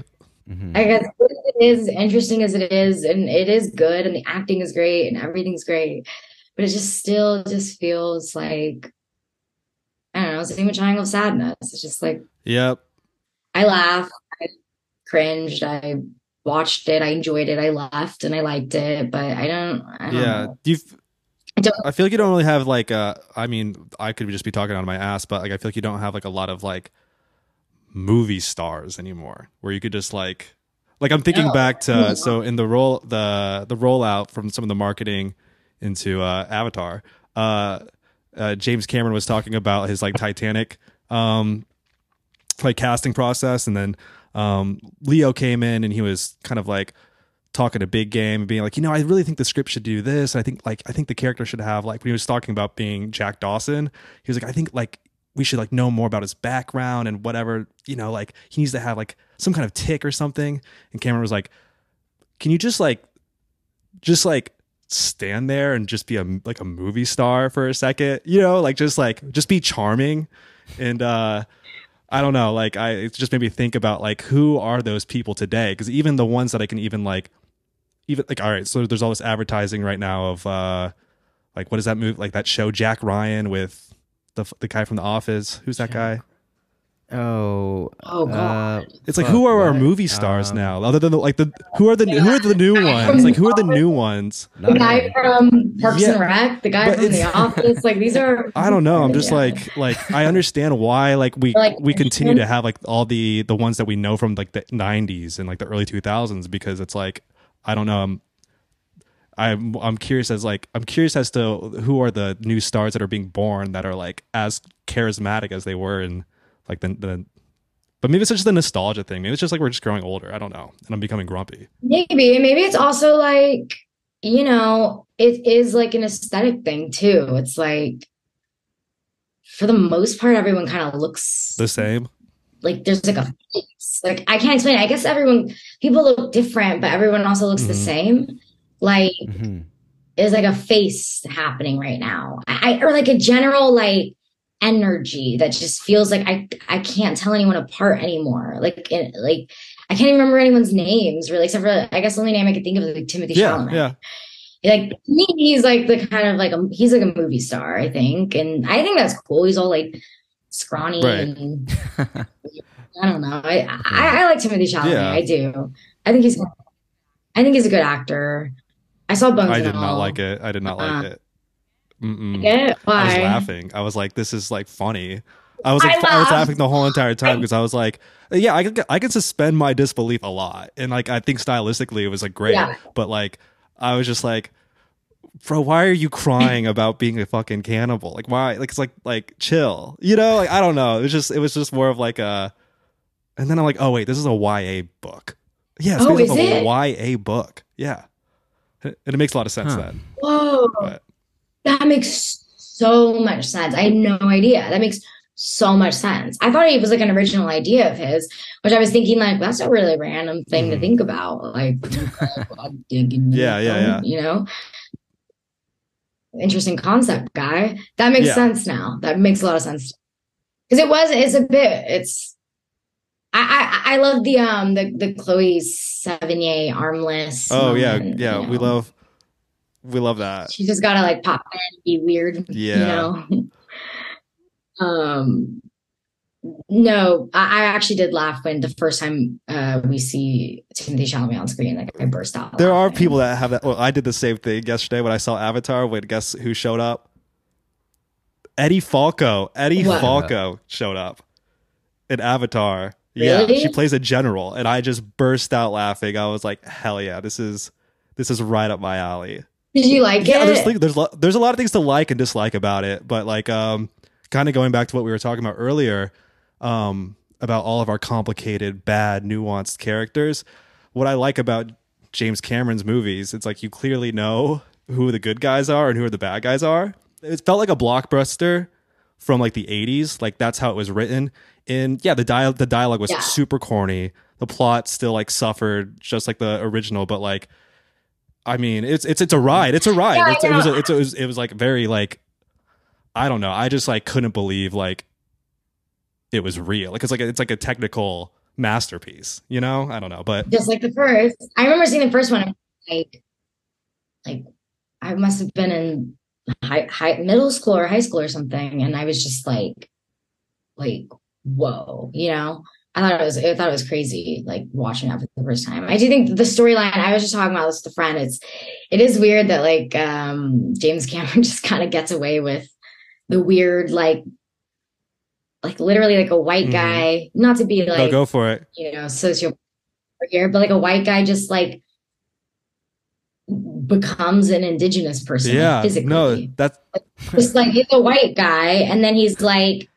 Mhm. I guess it is interesting as it is, and it is good, and the acting is great, and everything's great, but it just still just feels like I don't know, same with Triangle of Sadness. It's just like Yep. I laughed, I cringed, I watched it, I enjoyed it, I left, and I liked it, but I don't, I don't Yeah. know. Do you? f- I don't- I feel like you don't really have like uh I mean I could just be talking out of my ass, but like I feel like you don't have like a lot of like movie stars anymore where you could just like like I'm thinking No. back to No. so in the roll the the rollout from some of the marketing into uh Avatar uh, uh James Cameron was talking about his like Titanic um like casting process and then um Leo came in and he was kind of like talking a big game and being like, you know, I really think the script should do this. I think like I think the character should have like when he was talking about being Jack Dawson, he was like, I think like we should like know more about his background and whatever, you know, like he needs to have like some kind of tick or something. And Cameron was like, Can you just like just like stand there and just be a like a movie star for a second? You know, like just like just be charming. And uh I don't know, like I it just made me think about like who are those people today? Because even the ones that I can even like even like all right so there's all this advertising right now of uh like what is that movie like that show jack ryan with the the guy from the office who's that guy Oh. Oh, God. uh, it's like who are our movie stars Um, now other than the, like the who are the who are the new ones like who are the new ones The guy from Parks Yeah. and Rec, the guy But from The *laughs* Office, like these are. i don't know i'm just Yeah. like like i understand why like we like, we continue to have like all the the ones that we know from like the 90s and like the early 2000s because it's like i don't know i'm I'm I'm curious as like I'm curious as to who are the new stars that are being born that are like as charismatic as they were in like the, the but maybe it's just the nostalgia thing. Maybe it's just like we're just growing older. I don't know. And I'm becoming grumpy. Maybe, maybe it's also like, you know, it is like an aesthetic thing too. It's like, for the most part, everyone kind of looks The same. like there's like a face. Like I can't explain. it. I guess everyone, people look different, but everyone also looks the Mhm. same. Like Mhm. there's like a face happening right now. I or like a general like energy that just feels like I I can't tell anyone apart anymore. Like it, like I can't even remember anyone's names really, except for I guess the only name I could think of is like Timothée Yeah, Chalamet. yeah. Like me, he's like the kind of like a he's like a movie star, I think, and I think that's cool. He's all like scrawny Right. and *laughs* I don't know. I I, I like Timothée Chalamet. Yeah. I do. I think he's I think he's a good actor. I saw Bones. I did not All. like it. I did not like Uh-uh. it. It? I was laughing. I was like, "This is like funny." I was like, I I, was laughing the whole entire time because I was like, "Yeah, I can I can suspend my disbelief a lot," and like I think stylistically it was like great, Yeah. but like I was just like, "Bro, why are you crying about being a fucking cannibal? Like why? Like it's like like chill, you know? Like I don't know. It was just it was just more of like a." And then I'm like, "Oh wait, this is a YA book." Yeah, it's Oh, is a it? YA book. Yeah, and it makes a lot of sense Huh. then. Whoa, But- that makes so much sense. I had no idea. That makes so much sense. I thought it was like an original idea of his, which I was thinking like that's a really random thing to Mhm. think about. Like, *laughs* Yeah, yeah, yeah. You know, interesting concept, guy. That makes Yeah. sense now. That makes a lot of sense because it was. It's a bit. It's. I, I I love the um the the Chloe Sevigny armless. Oh yeah, moment, yeah. you We love we love that. She just gotta like pop in and be weird. Yeah. You know? *laughs* um no, I, I actually did laugh when the first time uh we see Timothée Chalamet on screen, like I burst out. There are people that have that. Well, I did the same thing yesterday when I saw Avatar. Wait, guess who showed up? Edie Falco. Edie What? Falco showed up in Avatar. Yeah, Really? she plays a general, and I just burst out laughing. I was like, "Hell yeah, this is this is right up my alley." Did you like yeah, it? there's thing- there's lo- there's a lot of things to like and dislike about it, but like um kind of going back to what we were talking about earlier um about all of our complicated, bad, nuanced characters. What I like about James Cameron's movies, it's like you clearly know who the good guys are and who the bad guys are. It felt like a blockbuster from like the 80s, like that's how it was written. And yeah, the dial the dialogue was Yeah. super corny. The plot still like suffered just like the original, but like I mean, it's it's it's a ride. It's a ride. Yeah, it's, it was a, it's, it was it was like very like I don't know. I just like couldn't believe like it was real. Like it's like a, it's like a technical masterpiece. You know? I don't know, but just like the first. I remember seeing the first one. Like, like I must have been in high, high middle school or high school or something, and I was just like, like, whoa, you know. I thought it was, I thought it was crazy, like watching that for the first time. I do think the storyline. I was just talking about this with a friend. It's, it is weird that like um James Cameron *laughs* just kind of gets away with the weird, like, like literally like a white Mhm. guy. Not to be like no, go for it. you know, sociopath here, but like a white guy just like becomes an indigenous person Yeah, physically. no, that's Just like he's a white guy, and then he's like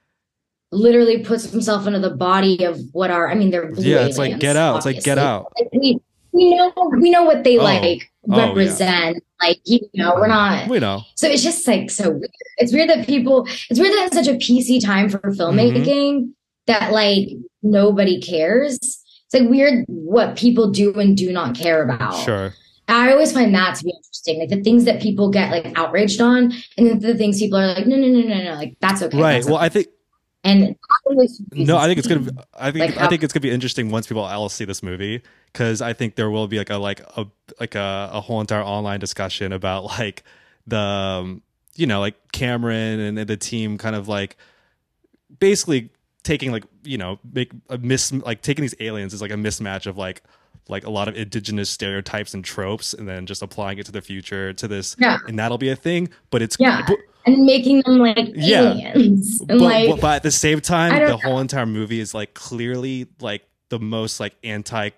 literally puts himself into the body of what are I mean they're blue yeah. It's like get out. It's like get out. Like, we we know we know what they Oh. like Oh, yeah. represent. Like you know, we're not We know. so it's just like so weird. It's weird that people, it's weird that it's such a PC time for filmmaking Mm-hmm. that like nobody cares. It's like weird what people do and do not care about. Sure. I always find that to be interesting. Like the things that people get like outraged on, and then the things people are like, no, no, no, no, no, like that's okay. Right. that's Well, okay. I think and no. I think it's gonna. Be, I think Like I how- think it's gonna be interesting once people else see this movie because I think there will be like a like a like a, a whole entire online discussion about like the um, you know like Cameron and the team kind of like basically taking like you know make a miss like taking these aliens is like a mismatch of like like a lot of indigenous stereotypes and tropes and then just applying it to the future to this Yeah. and that'll be a thing but it's Yeah. but, and making them like Yeah. aliens. And but, like but- at the same time the whole entire movie is like clearly like the most like anti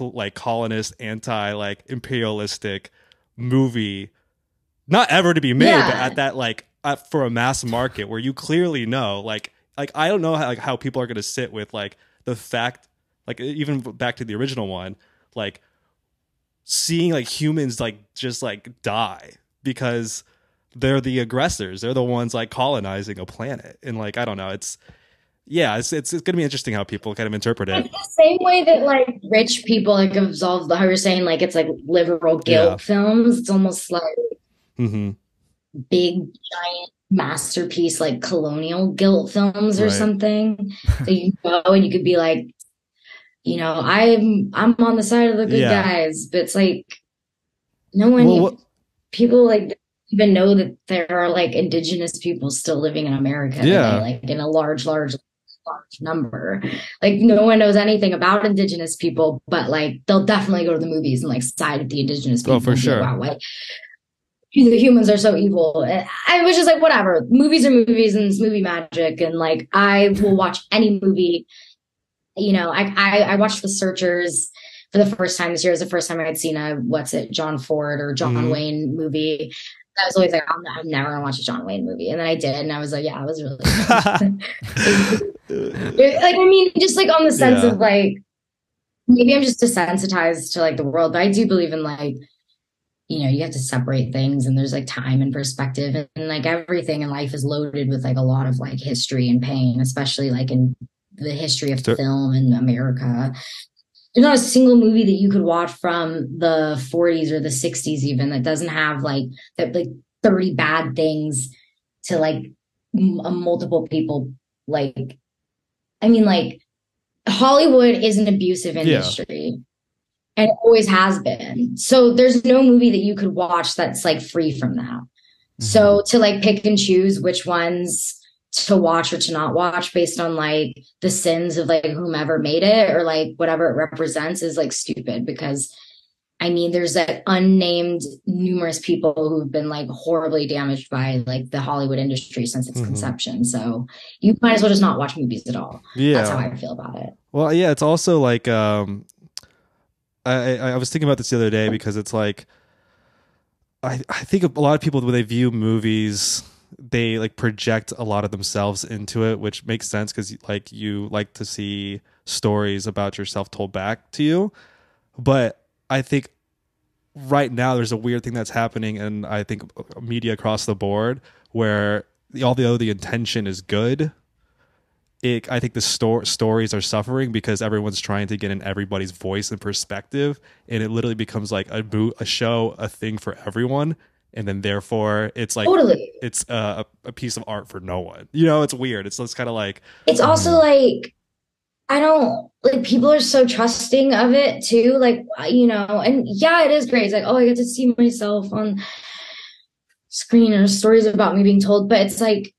like colonist anti like imperialistic movie not ever to be made but at that like at, for a mass market where you clearly know like like i don't know how, like how people are going to sit with like the fact like even back to the original one like seeing like humans like just like die because they're the aggressors they're the ones like colonizing a planet and like i don't know it's yeah it's it's, it's gonna be interesting how people kind of interpret it It's the same way that like rich people like absolve how you're saying like it's like liberal guilt Yeah. films. It's almost like hmm big giant masterpiece like colonial guilt films or Right. something. so you go and you could be like, you know, I'm I'm on the side of the good Yeah. guys, but it's like no one Well, what- people like even know that there are like indigenous people still living in America Yeah. today, like in a large, large large number. Like no one knows anything about indigenous people, but like they'll definitely go to the movies and like side with the indigenous people. Oh, for sure. Like, wow, like the humans are so evil. I was just like, whatever. Movies are movies and it's movie magic. And like I will watch any movie. You know, I I, I watched The Searchers for the first time this year. It was the first time I had seen a what's it, John Ford or John Mhm. Wayne movie. I was always like, I'm, I'm never gonna watch a John Wayne movie, and then I did, and I was like, yeah, I was really *laughs* *laughs* like I mean, just like on the sense Yeah. of like maybe I'm just desensitized to like the world, but I do believe in like you know you have to separate things, and there's like time and perspective, and, and like everything in life is loaded with like a lot of like history and pain, especially like in the history of Sure. film in America. There's not a single movie that you could watch from the 40s or the 60s even that doesn't have like that like 30 bad things to like m- uh, multiple people like I mean like Hollywood is an abusive industry. And it always has been. So there's no movie that you could watch that's like free from that. So to like pick and choose which ones to watch or to not watch based on like the sins of like whomever made it or like whatever it represents is like stupid because I mean there's like unnamed numerous people who've been like horribly damaged by like the Hollywood industry since its Mhm. conception. So you might as well just not watch movies at all. Yeah. That's how. I feel about it. Well, yeah, it's also like um, I, I I was thinking about this the other day because it's like I I think a lot of people when they view movies they like project a lot of themselves into it, which makes sense because like you like to see stories about yourself told back to you. But I think right now there's a weird thing that's happening, and I think media across the board where although the intention is good, it, I think the sto- stories are suffering because everyone's trying to get in everybody's voice and perspective, and it literally becomes like a boot, a show, a thing for everyone, and then therefore it's like Totally. it's a, a piece of art for no one. You know, it's weird. It's, it's kind of like It's also mm-hmm. like I don't like people are so trusting of it too. Like you know, and yeah, it is great. It's like oh, I get to see myself on screen or stories about me being told, but it's like,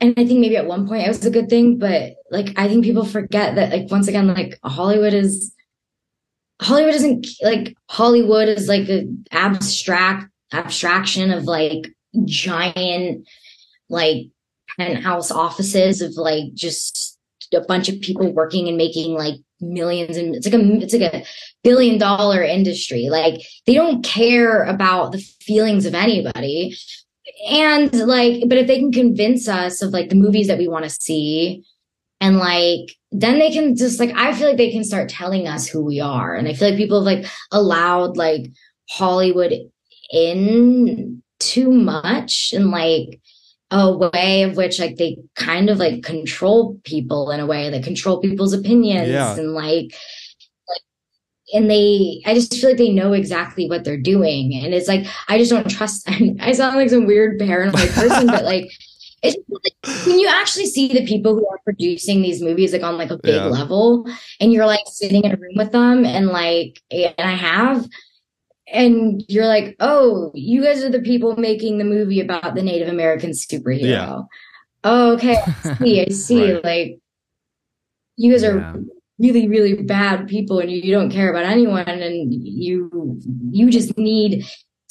and I think maybe at one point it was a good thing, but like I think people forget that like once again, like Hollywood is Hollywood isn't like Hollywood is like an abstract abstraction of like giant like penthouse offices of like just a bunch of people working and making like millions and it's like a it's like a billion dollar industry. Like they don't care about the feelings of anybody. And like but if they can convince us of like the movies that we want to see and like then they can just like i feel like they can start telling us who we are. And i feel like people have like allowed like hollywood in too much and like a way of which like they kind of like control people in a way that control people's opinions Yeah. and like like and they i just feel like they know exactly what they're doing and it's like i just don't trust *laughs* i sound like some weird paranoid person but like *laughs* it's like, when you actually see the people who are producing these movies like on like a big Yeah. level and you're like sitting in a room with them and like and i have and you're like, oh, you guys are the people making the movie about the Native American superhero. Yeah. Oh, okay. I *laughs* see. I see. Right. Like, you guys are really, really bad people, and you, you don't care about anyone, and you you just need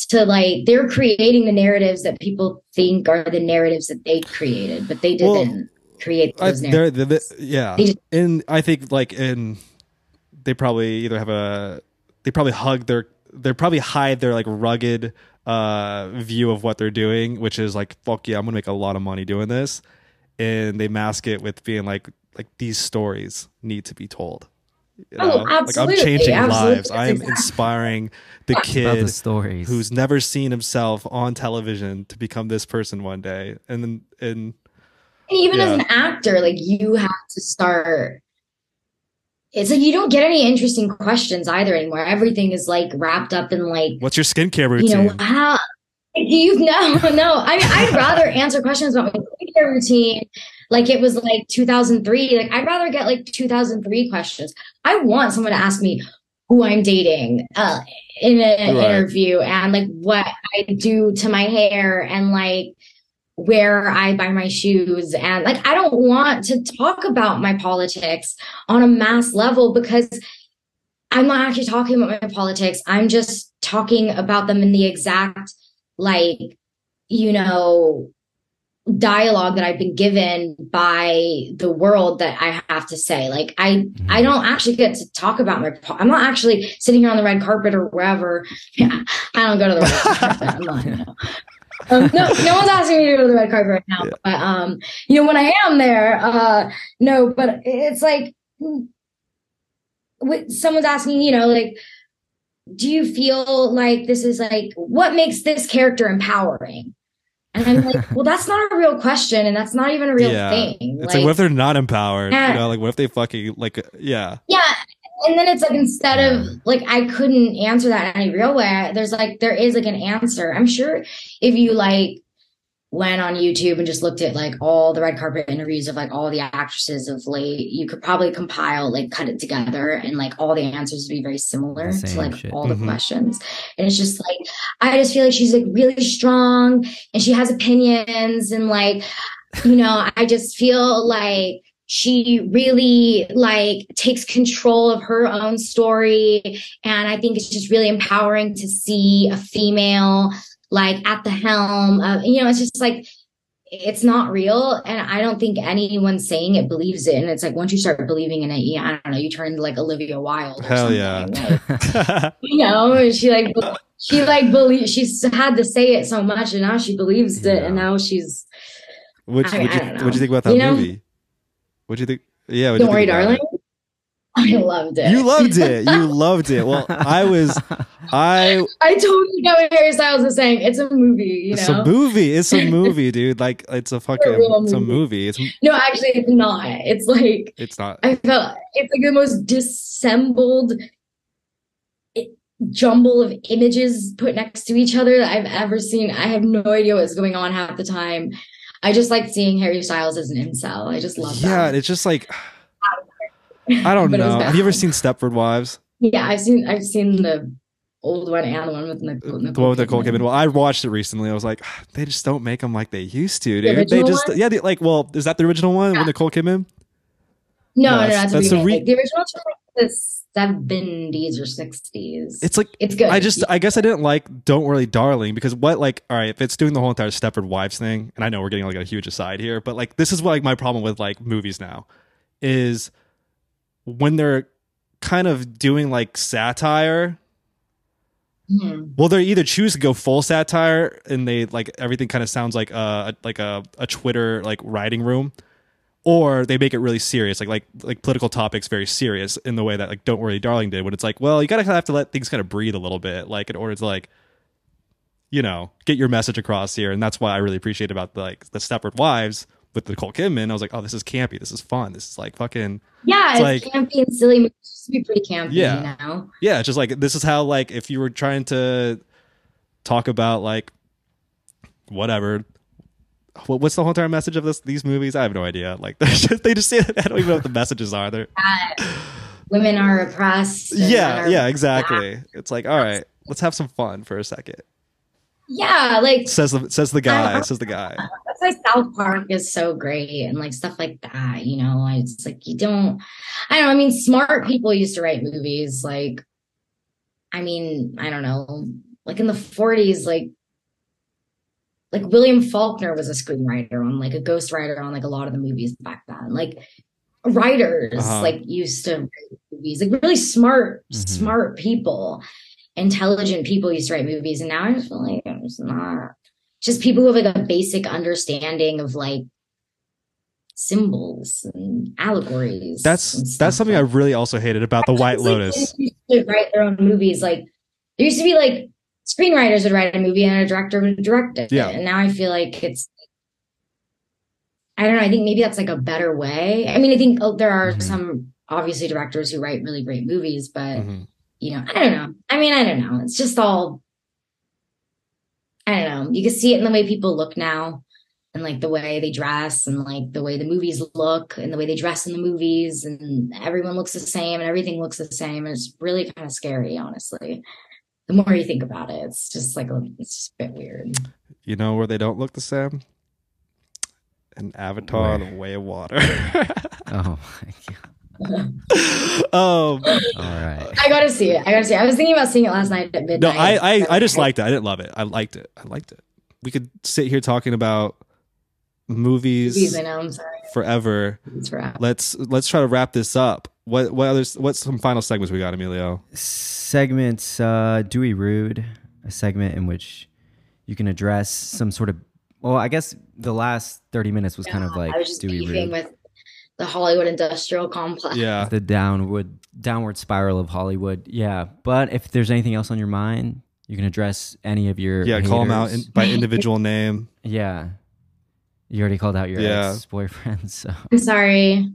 to like they're creating the narratives that people think are the narratives that they created, but they didn't create I, those they're, narratives. they're- they're- yeah, They just- and I think like in they probably either have a they probably hug their they probably hide their like rugged uh view of what they're doing, which is like fuck yeah, I'm gonna make a lot of money doing this, and they mask it with being like like these stories need to be told. You Oh, know? Like I'm changing absolutely. lives. I'm Exactly. inspiring the About kid the stories. who's never seen himself on television to become this person one day, and then and And even Yeah. as an actor, like you have to start. It's like you don't get any interesting questions either anymore. Everything is like wrapped up in like what's your skincare routine? you know how *laughs* you no no. I mean, I'd rather answer questions about my skincare routine like it was like 2003. Like I'd rather get like 2003 questions. I want someone to ask me who I'm dating uh, in an Right. interview and like what I do to my hair and like where I buy my shoes. And like, I don't want to talk about my politics on a mass level because I'm not actually talking about my politics. I'm just talking about them in the exact, like, you know, dialogue that I've been given by the world that I have to say. Like I mm-hmm. I don't actually get to talk about my I'm not actually sitting here on the red carpet or wherever. Yeah, *laughs* I don't go to the red carpet. *laughs* I'm not, you know. Um, no, no one's asking me to go to the red carpet right now. But um, you know, when I am there, uh no, but it's like someone's asking, you know, like do you feel like this is like what makes this character empowering? And I'm like, *laughs* well, that's not a real question, and that's not even a real Yeah. thing. It's like, what if they're not empowered? Yeah. You know, like what if they fucking like yeah. yeah. And then it's like instead of mm. like I couldn't answer that in any real way. There's like there is like an answer. I'm sure if you like went on YouTube and just looked at like all the red carpet interviews of like all the actresses of late, you could probably compile like cut it together and like all the answers would be very similar The to like shit. all the mm-hmm. questions. And it's just like I just feel like she's like really strong and she has opinions and like you know, I just feel like she really like takes control of her own story and I think it's just really empowering to see a female like at the helm of you know it's just like it's not real and I don't think anyone saying it believes it and it's like once you start believing in it yeah, I don't know you turn into like Olivia Wilde Hell yeah. Like, *laughs* you know she like she like believe she's had to say it so much and now she believes it and now she's I- I you, what'd you think about that You know? movie? What'd you think? Yeah, don't worry darling? I loved it You loved it. *laughs* You loved it. Well, I was I I totally get what Harry Styles is saying. It's a movie, you know? it's a movie. It's a *laughs* movie, dude. Like it's a fucking it's a movie. movie. It's no, actually, it's not. It's like it's not I felt it's like the most dissembled jumble of images put next to each other that I've ever seen. I have no idea what's going on half the time. I just like seeing Harry Styles as an incel. I just love yeah, that. Yeah, it's just like I don't *laughs* know. Have you ever seen Stepford Wives? Yeah, I've seen I've seen the old one and the one with Nicole. Uh, the one with Nicole Kidman. Well, I watched it recently. I was like, ah, they just don't make them like they used to, dude. The they just one? yeah, they, like well, is that the original one yeah. with Nicole Kidman? No, no, no, no that's, that's the, re- the original. This 70s or 60s. It's like it's good. I just I guess I didn't like Don't Worry Darling because what like all right, if it's doing the whole entire Stepford Wives thing, and I know we're getting like a huge aside here, but like this is what, like my problem with like movies now is when they're kind of doing like satire Mm. Well, they either choose to go full satire and they like everything kind of sounds like a like a, a Twitter like writing room, or they make it really serious like like like political topics very serious in the way that like don't worry darling did when it's like well you gotta have to let things kind of breathe a little bit like in order to like you know get your message across here and that's why i really appreciate about the, like the stepford wives with nicole kidman i was like oh this is campy this is fun this is like fucking Yeah, It's it's, campy and silly. It used to be pretty campy. Yeah. You know? yeah it's just like this is how like if you were trying to talk about like whatever what, what's the whole entire message of this these movies i have no idea like *laughs* just, they just say i don't even know what the messages are *laughs* they're Women are oppressed. yeah are- yeah exactly it's like all right let's have some fun for a second Yeah, like says the says the guy Uh, says the guy that's why South Park is so great and like stuff like that. You know, it's like you don't. I don't know. I mean, smart people used to write movies. Like, I mean, I don't know. Like in the '40s, like like William Faulkner was a screenwriter on like a ghostwriter on like a lot of the movies back then. Like writers Uh-huh. like used to write movies. Like really smart, Mhm. smart people, intelligent people used to write movies. And now I just feel like it's not just people who have like a basic understanding of like symbols and allegories. that's and that's something i really also hated about the white like lotus they used to write their own movies. Like there used to be like screenwriters would write a movie and a director would direct it. Yeah. And now I feel like it's I don't know. I think maybe that's like a better way. I mean, I think oh, there are Mhm. some obviously directors who write really great movies, but Mhm. you know, I don't know. I mean, I don't know. It's just all I don't know. You can see it in the way people look now and like the way they dress and like the way the movies look and the way they dress in the movies and everyone looks the same and everything looks the same. And it's really kind of scary, honestly. The more you think about it, it's just like it's just a bit weird. you know where they don't look the same An Avatar: Where? The Way of Water. *laughs* *laughs* Oh my god. *laughs* um, All right. I gotta see it. I gotta see it. I was thinking about seeing it last night at no, midnight. I, I, I just liked it. I didn't love it. I liked it. I liked it. We could sit here talking about movies Movies, I know. I'm sorry. Forever. It's for Let's let's try to wrap this up. What what others? What's some final segments we got, Emilio? segments uh Dewy Rude, a segment in which you can address some sort of well, I guess the last 30 minutes was kind of like I was just Dewy beefing Rude. with the Hollywood industrial complex. Yeah. the downward downward spiral of Hollywood. Yeah. But if there's anything else on your mind, you can address any of your Yeah, call them out in, by individual name. *laughs* Yeah. You already called out your Yeah. ex-boyfriend, *laughs* so I'm sorry.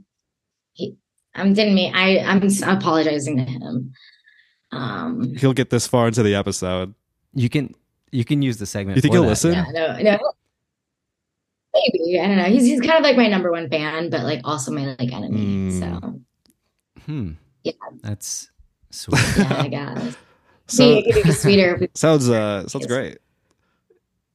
He, I'm didn't mean. I I'm apologizing to him. Um. He'll get this far into the episode. you can you can use the segment. You think he'll that. listen? Yeah. No. No. Maybe I don't know. He's he's kind of like my number one fan, but like also my like enemy. Mm. So Hmm. Yeah. That's sweet. *laughs* yeah, I guess. *laughs* So See, it could be sweeter. sounds uh sounds great.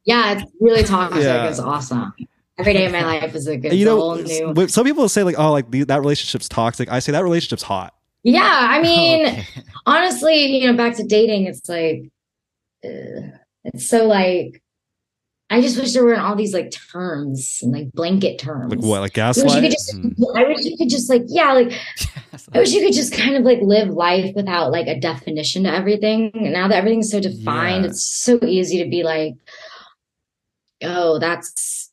Yeah, it's really toxic. Yeah. It's awesome. Every day of my life is a good. you know, whole new. s- some people say like, oh, like that relationship's toxic. I say that relationship's hot. Yeah, I *laughs* mean, Okay. honestly, you know, back to dating, it's like, uh, it's so like, I just wish there weren't all these like terms and like blanket terms. Like what? Like I wish you could just. I wish you could just like, yeah, like, *laughs* I wish you could just kind of like live life without like a definition to everything. And now that everything's so defined, Yeah. it's so easy to be like, oh, that's,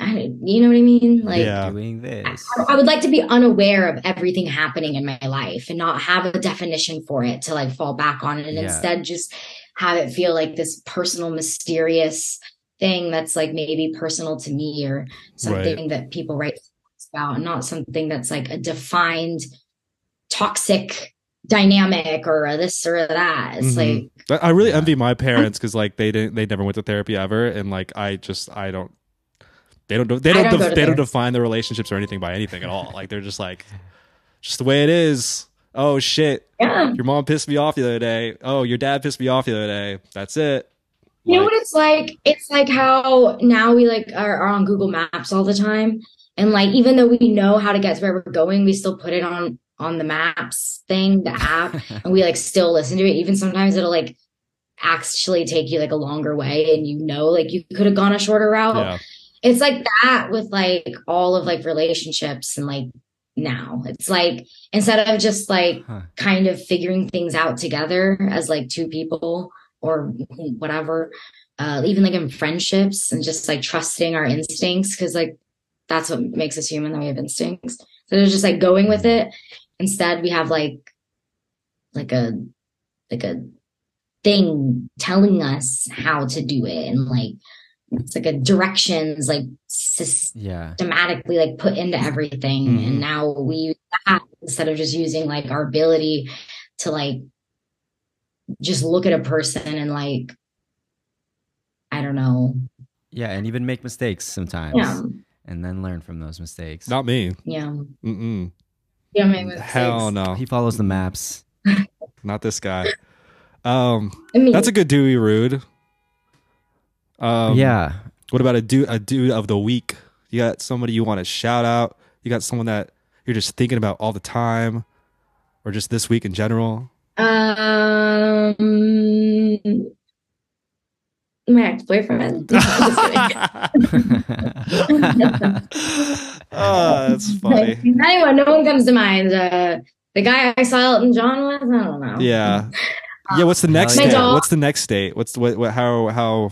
I, you know what I mean? Like, Yeah. doing this. I- I would like to be unaware of everything happening in my life and not have a definition for it to like fall back on and Yeah. instead just have it feel like this personal, mysterious thing that's like maybe personal to me or something that people write about, not something that's like a defined toxic dynamic or a this or a that. It's Mhm. like I I really Yeah. envy my parents *laughs* because like they didn't they never went to therapy ever, and like I just I don't. They don't. They don't. don't def- they don't define their relationships or anything by anything at all. Like they're just like, just the way it is. Oh shit! yeah. Your mom pissed me off the other day. Oh, your dad pissed me off the other day. That's it. You know what it's like? It's like how now we like are, are on Google Maps all the time. And like even though we know how to get to where we're going, we still put it on on the maps thing, the app, *laughs* and we like still listen to it. Even sometimes it'll like actually take you like a longer way and you know like you could have gone a shorter route. Yeah. It's like that with like all of like relationships and like now. It's like instead of just like Huh. kind of figuring things out together as like two people or whatever uh even like in friendships and just like trusting our instincts because like that's what makes us human that we have instincts so they're just like going with it instead we have like like a like a thing telling us how to do it and like it's like a directions like sys- Yeah. systematically like put into everything Mhm. and now we use that instead of just using like our ability to like just look at a person and like i don't know Yeah, and even make mistakes sometimes. yeah And then learn from those mistakes. Not me. yeah Mm-mm. You know what I mean? Hell no. He follows the maps. *laughs* Not this guy. Um, I mean, that's a good Dewy Rude. Um, yeah. What about a dude a dude of the week? You got somebody you want to shout out? You got someone that you're just thinking about all the time, or just this week in general? um my ex-boyfriend *laughs* *laughs* Just kidding. Oh, that's *laughs* funny. anyone no one comes to mind uh the guy i saw elton john with i don't know Yeah, *laughs* yeah. What's the next date? What's the next date? What's what? what how? How?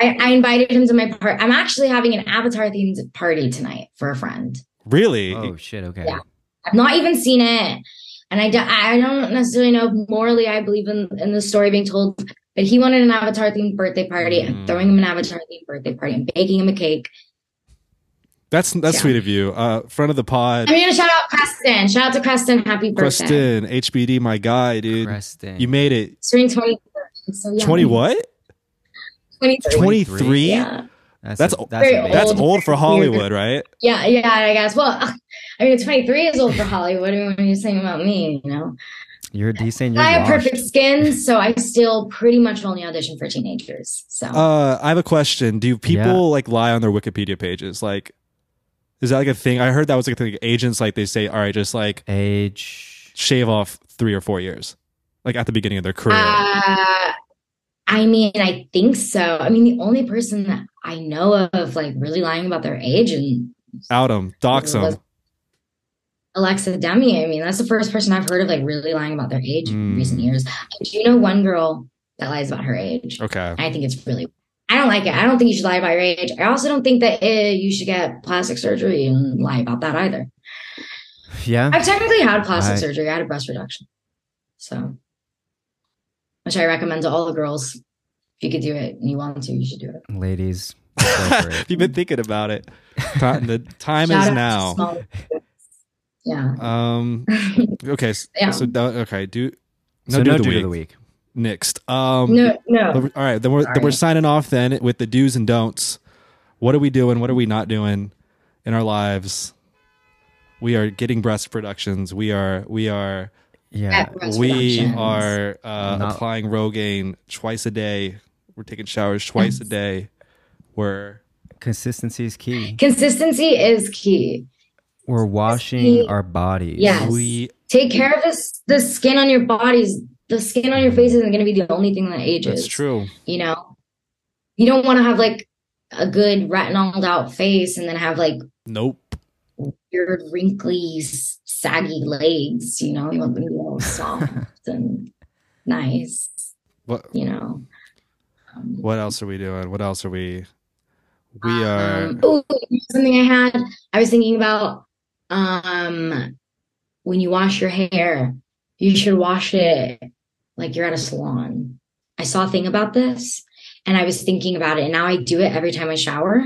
I, I invited him to my part. I'm actually having an Avatar themed party tonight for a friend. Really? oh shit. Okay. Yeah. I've not even seen it, and I, do, I don't necessarily know morally I believe in in the story being told. But he wanted an Avatar themed birthday party. I'm Mm. throwing him an Avatar themed birthday party. I'm baking him a cake. That's that's Yeah. sweet of you. Uh, friend of the pod, I'm gonna shout out Preston. Shout out to Preston. Happy birthday. Preston, HBD, my guy, dude. Preston. You made it. He's turning 20. So young. Twenty what? 23. Twenty three. Yeah. That's That's a, o- that's a Very big- That's Old. old for Hollywood, right? Yeah, yeah, I guess. Well, I mean, 23 is old for Hollywood. I mean, when you're saying about me, you know. You're decent. You're I have washed. perfect skin, so I still pretty much only audition for teenagers. So Uh, I have a question. Do people Yeah. like lie on their Wikipedia pages? Like, Is that like a thing? I heard that was like a thing. Agents like they say, all right, just like Age. shave off three or four years, like at the beginning of their career. Uh, I mean, I think so. I mean, the only person that I know of like really lying about their age and Out them, dox them. Alexa Demie. I mean, that's the first person I've heard of like really lying about their age in Mm. recent years. I do know one girl that lies about her age. Okay. I think it's really. I don't like it. I don't think you should lie about your age. I also don't think that eh, you should get plastic surgery and lie about that either. Yeah. I've technically had plastic I- surgery. I had a breast reduction, so which I recommend to all the girls. If you could do it and you want to, you should do it. Ladies. *laughs* if. You've been thinking about it. *laughs* The time Shout is now. Yeah. Um. *laughs* Okay. s- Yeah. So do- okay. Do so no, no do do the the week. Week. Next. Um. No, no. All right, then we're then we're signing off then with the do's and don'ts. What are we doing? What are we not doing in our lives? We are getting breast productions. We are we are Yeah. We are uh, Not- applying Rogaine twice a day. We're taking showers twice a day. We're Consistency is key. Consistency is key. We're washing key. our bodies. Yes. we Take care of this. The skin on your bodies. The skin on your face isn't going to be the only thing that ages. that's true. You know, you don't want to have like a good retinoled out face and then have like Nope. weird, wrinkly, saggy legs. You know, you want them to be all *laughs* soft and nice. What You know. Um, what else are we doing? What else are we? We are. Um, oh, something I had. I was thinking about um when you wash your hair, you should wash it like you're at a salon. I saw a thing about this and I was thinking about it and now I do it every time I shower.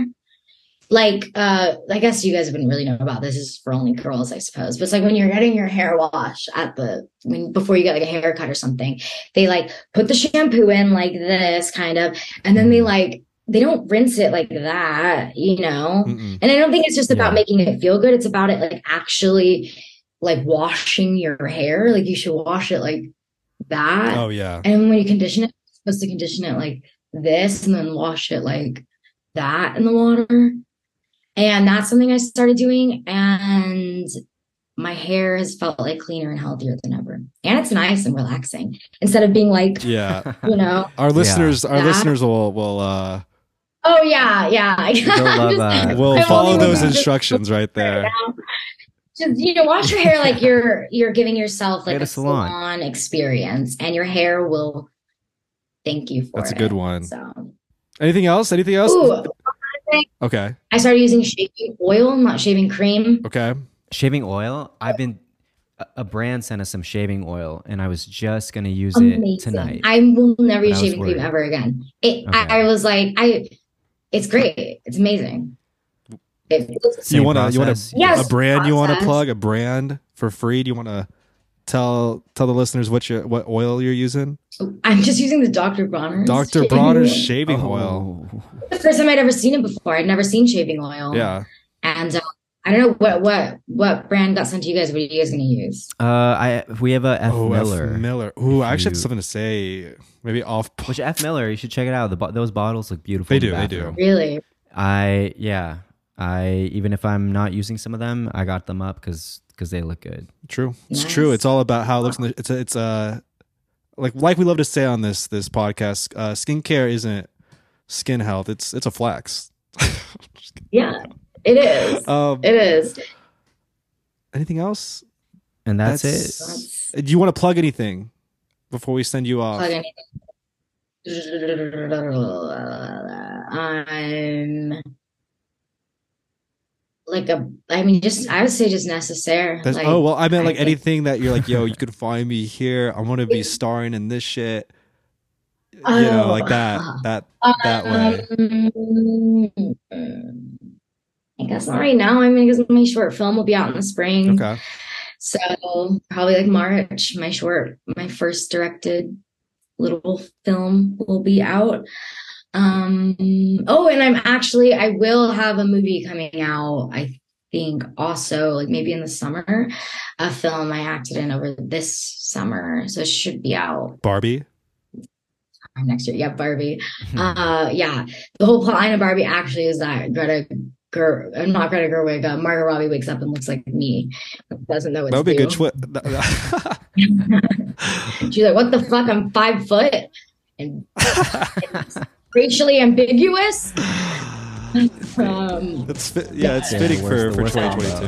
Like uh I guess you guys wouldn't really know about this. This is for only girls, I suppose. But it's like when you're getting your hair washed at the when before you get like a haircut or something, they like put the shampoo in like this kind of and then they like they don't rinse it like that, you know? Mm-mm. And I don't think it's just about Yeah. making it feel good. It's about it like actually like washing your hair. Like you should wash it like that. Oh yeah. And when you condition it, you're supposed to condition it like this and then wash it like that in the water. And that's something I started doing. And my hair has felt like cleaner and healthier than ever. And it's nice and relaxing instead of being like, Yeah. *laughs* you know, Our listeners, our That- listeners will will uh oh yeah, yeah. *laughs* They'll love, uh, will I'm follow those instructions right there. *laughs* just you know wash your hair like *laughs* you're you're giving yourself like a a salon. salon. experience and your hair will thank you for That's a good one. so Anything else? Anything else? Ooh, Okay. i started using shaving oil not shaving cream Okay. Shaving oil. I've been a- a brand sent us some shaving oil, and I was just gonna use amazing it tonight. i will never use shaving cream ever again it Okay. I, I was like i it's great it's amazing it feels Same you want to you want to Yes, a brand you want to plug a brand for free? Do you want to tell tell the listeners what you what oil you're using? i'm just using the dr bronner's Dr. Bronner's oil. shaving oil. Oh. the first time i'd ever seen it before i'd never seen shaving oil Yeah. and uh, i don't know what what what brand got sent to you guys what are you guys gonna use Uh, I we have a F oh, Miller. F. Miller. Ooh, I actually have something to say. Maybe off. Which F Miller? You should check it out. The bo- those bottles look beautiful. They in the do, they do. really I yeah. I even if I'm not using some of them, I got them up because because they look good. True. It's Nice. true. It's all about how it looks. In the, it's a, it's a like like we love to say on this this podcast. Uh, skincare isn't skin health. It's it's a flex. *laughs* Yeah, it is. um, It is. anything else? And that's, That's- it. Let's Do you want to plug anything before we send you off? plug anything. *laughs* I'm like a. I mean, just I would say just Necessaire. Like, oh well, I meant like I anything that you're like, yo, you *laughs* could find me here. I'm gonna be starring in this shit. You know, Oh. like that, that, that way. Um, I guess not right now. I mean, because my short film will be out in the spring. Okay. So probably like March, my short, my first directed little film will be out. Um, oh, and I'm actually, I will have a movie coming out, I think also like maybe in the summer, a film I acted in over this summer. So it should be out Barbie. next year. Yeah, Barbie. Hmm. Uh, yeah, the whole plot line of Barbie actually is that Greta Ger, uh, not Greta Gerwig, uh, Margot Robbie wakes up and looks like me. Doesn't know what That would be a good do. twist. *laughs* She's like, what the fuck? I'm five foot and it's *laughs* racially ambiguous. *sighs* Um, It's fit, yeah, it's Yeah, fitting the for, for 2022.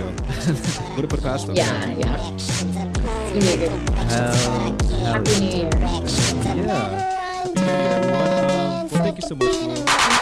Would have put it past them. yeah, yeah. It's gonna be a good Hell, hell happy new year. Yeah. Happy New Year, everyone. Um, well, thank you so much. Blu.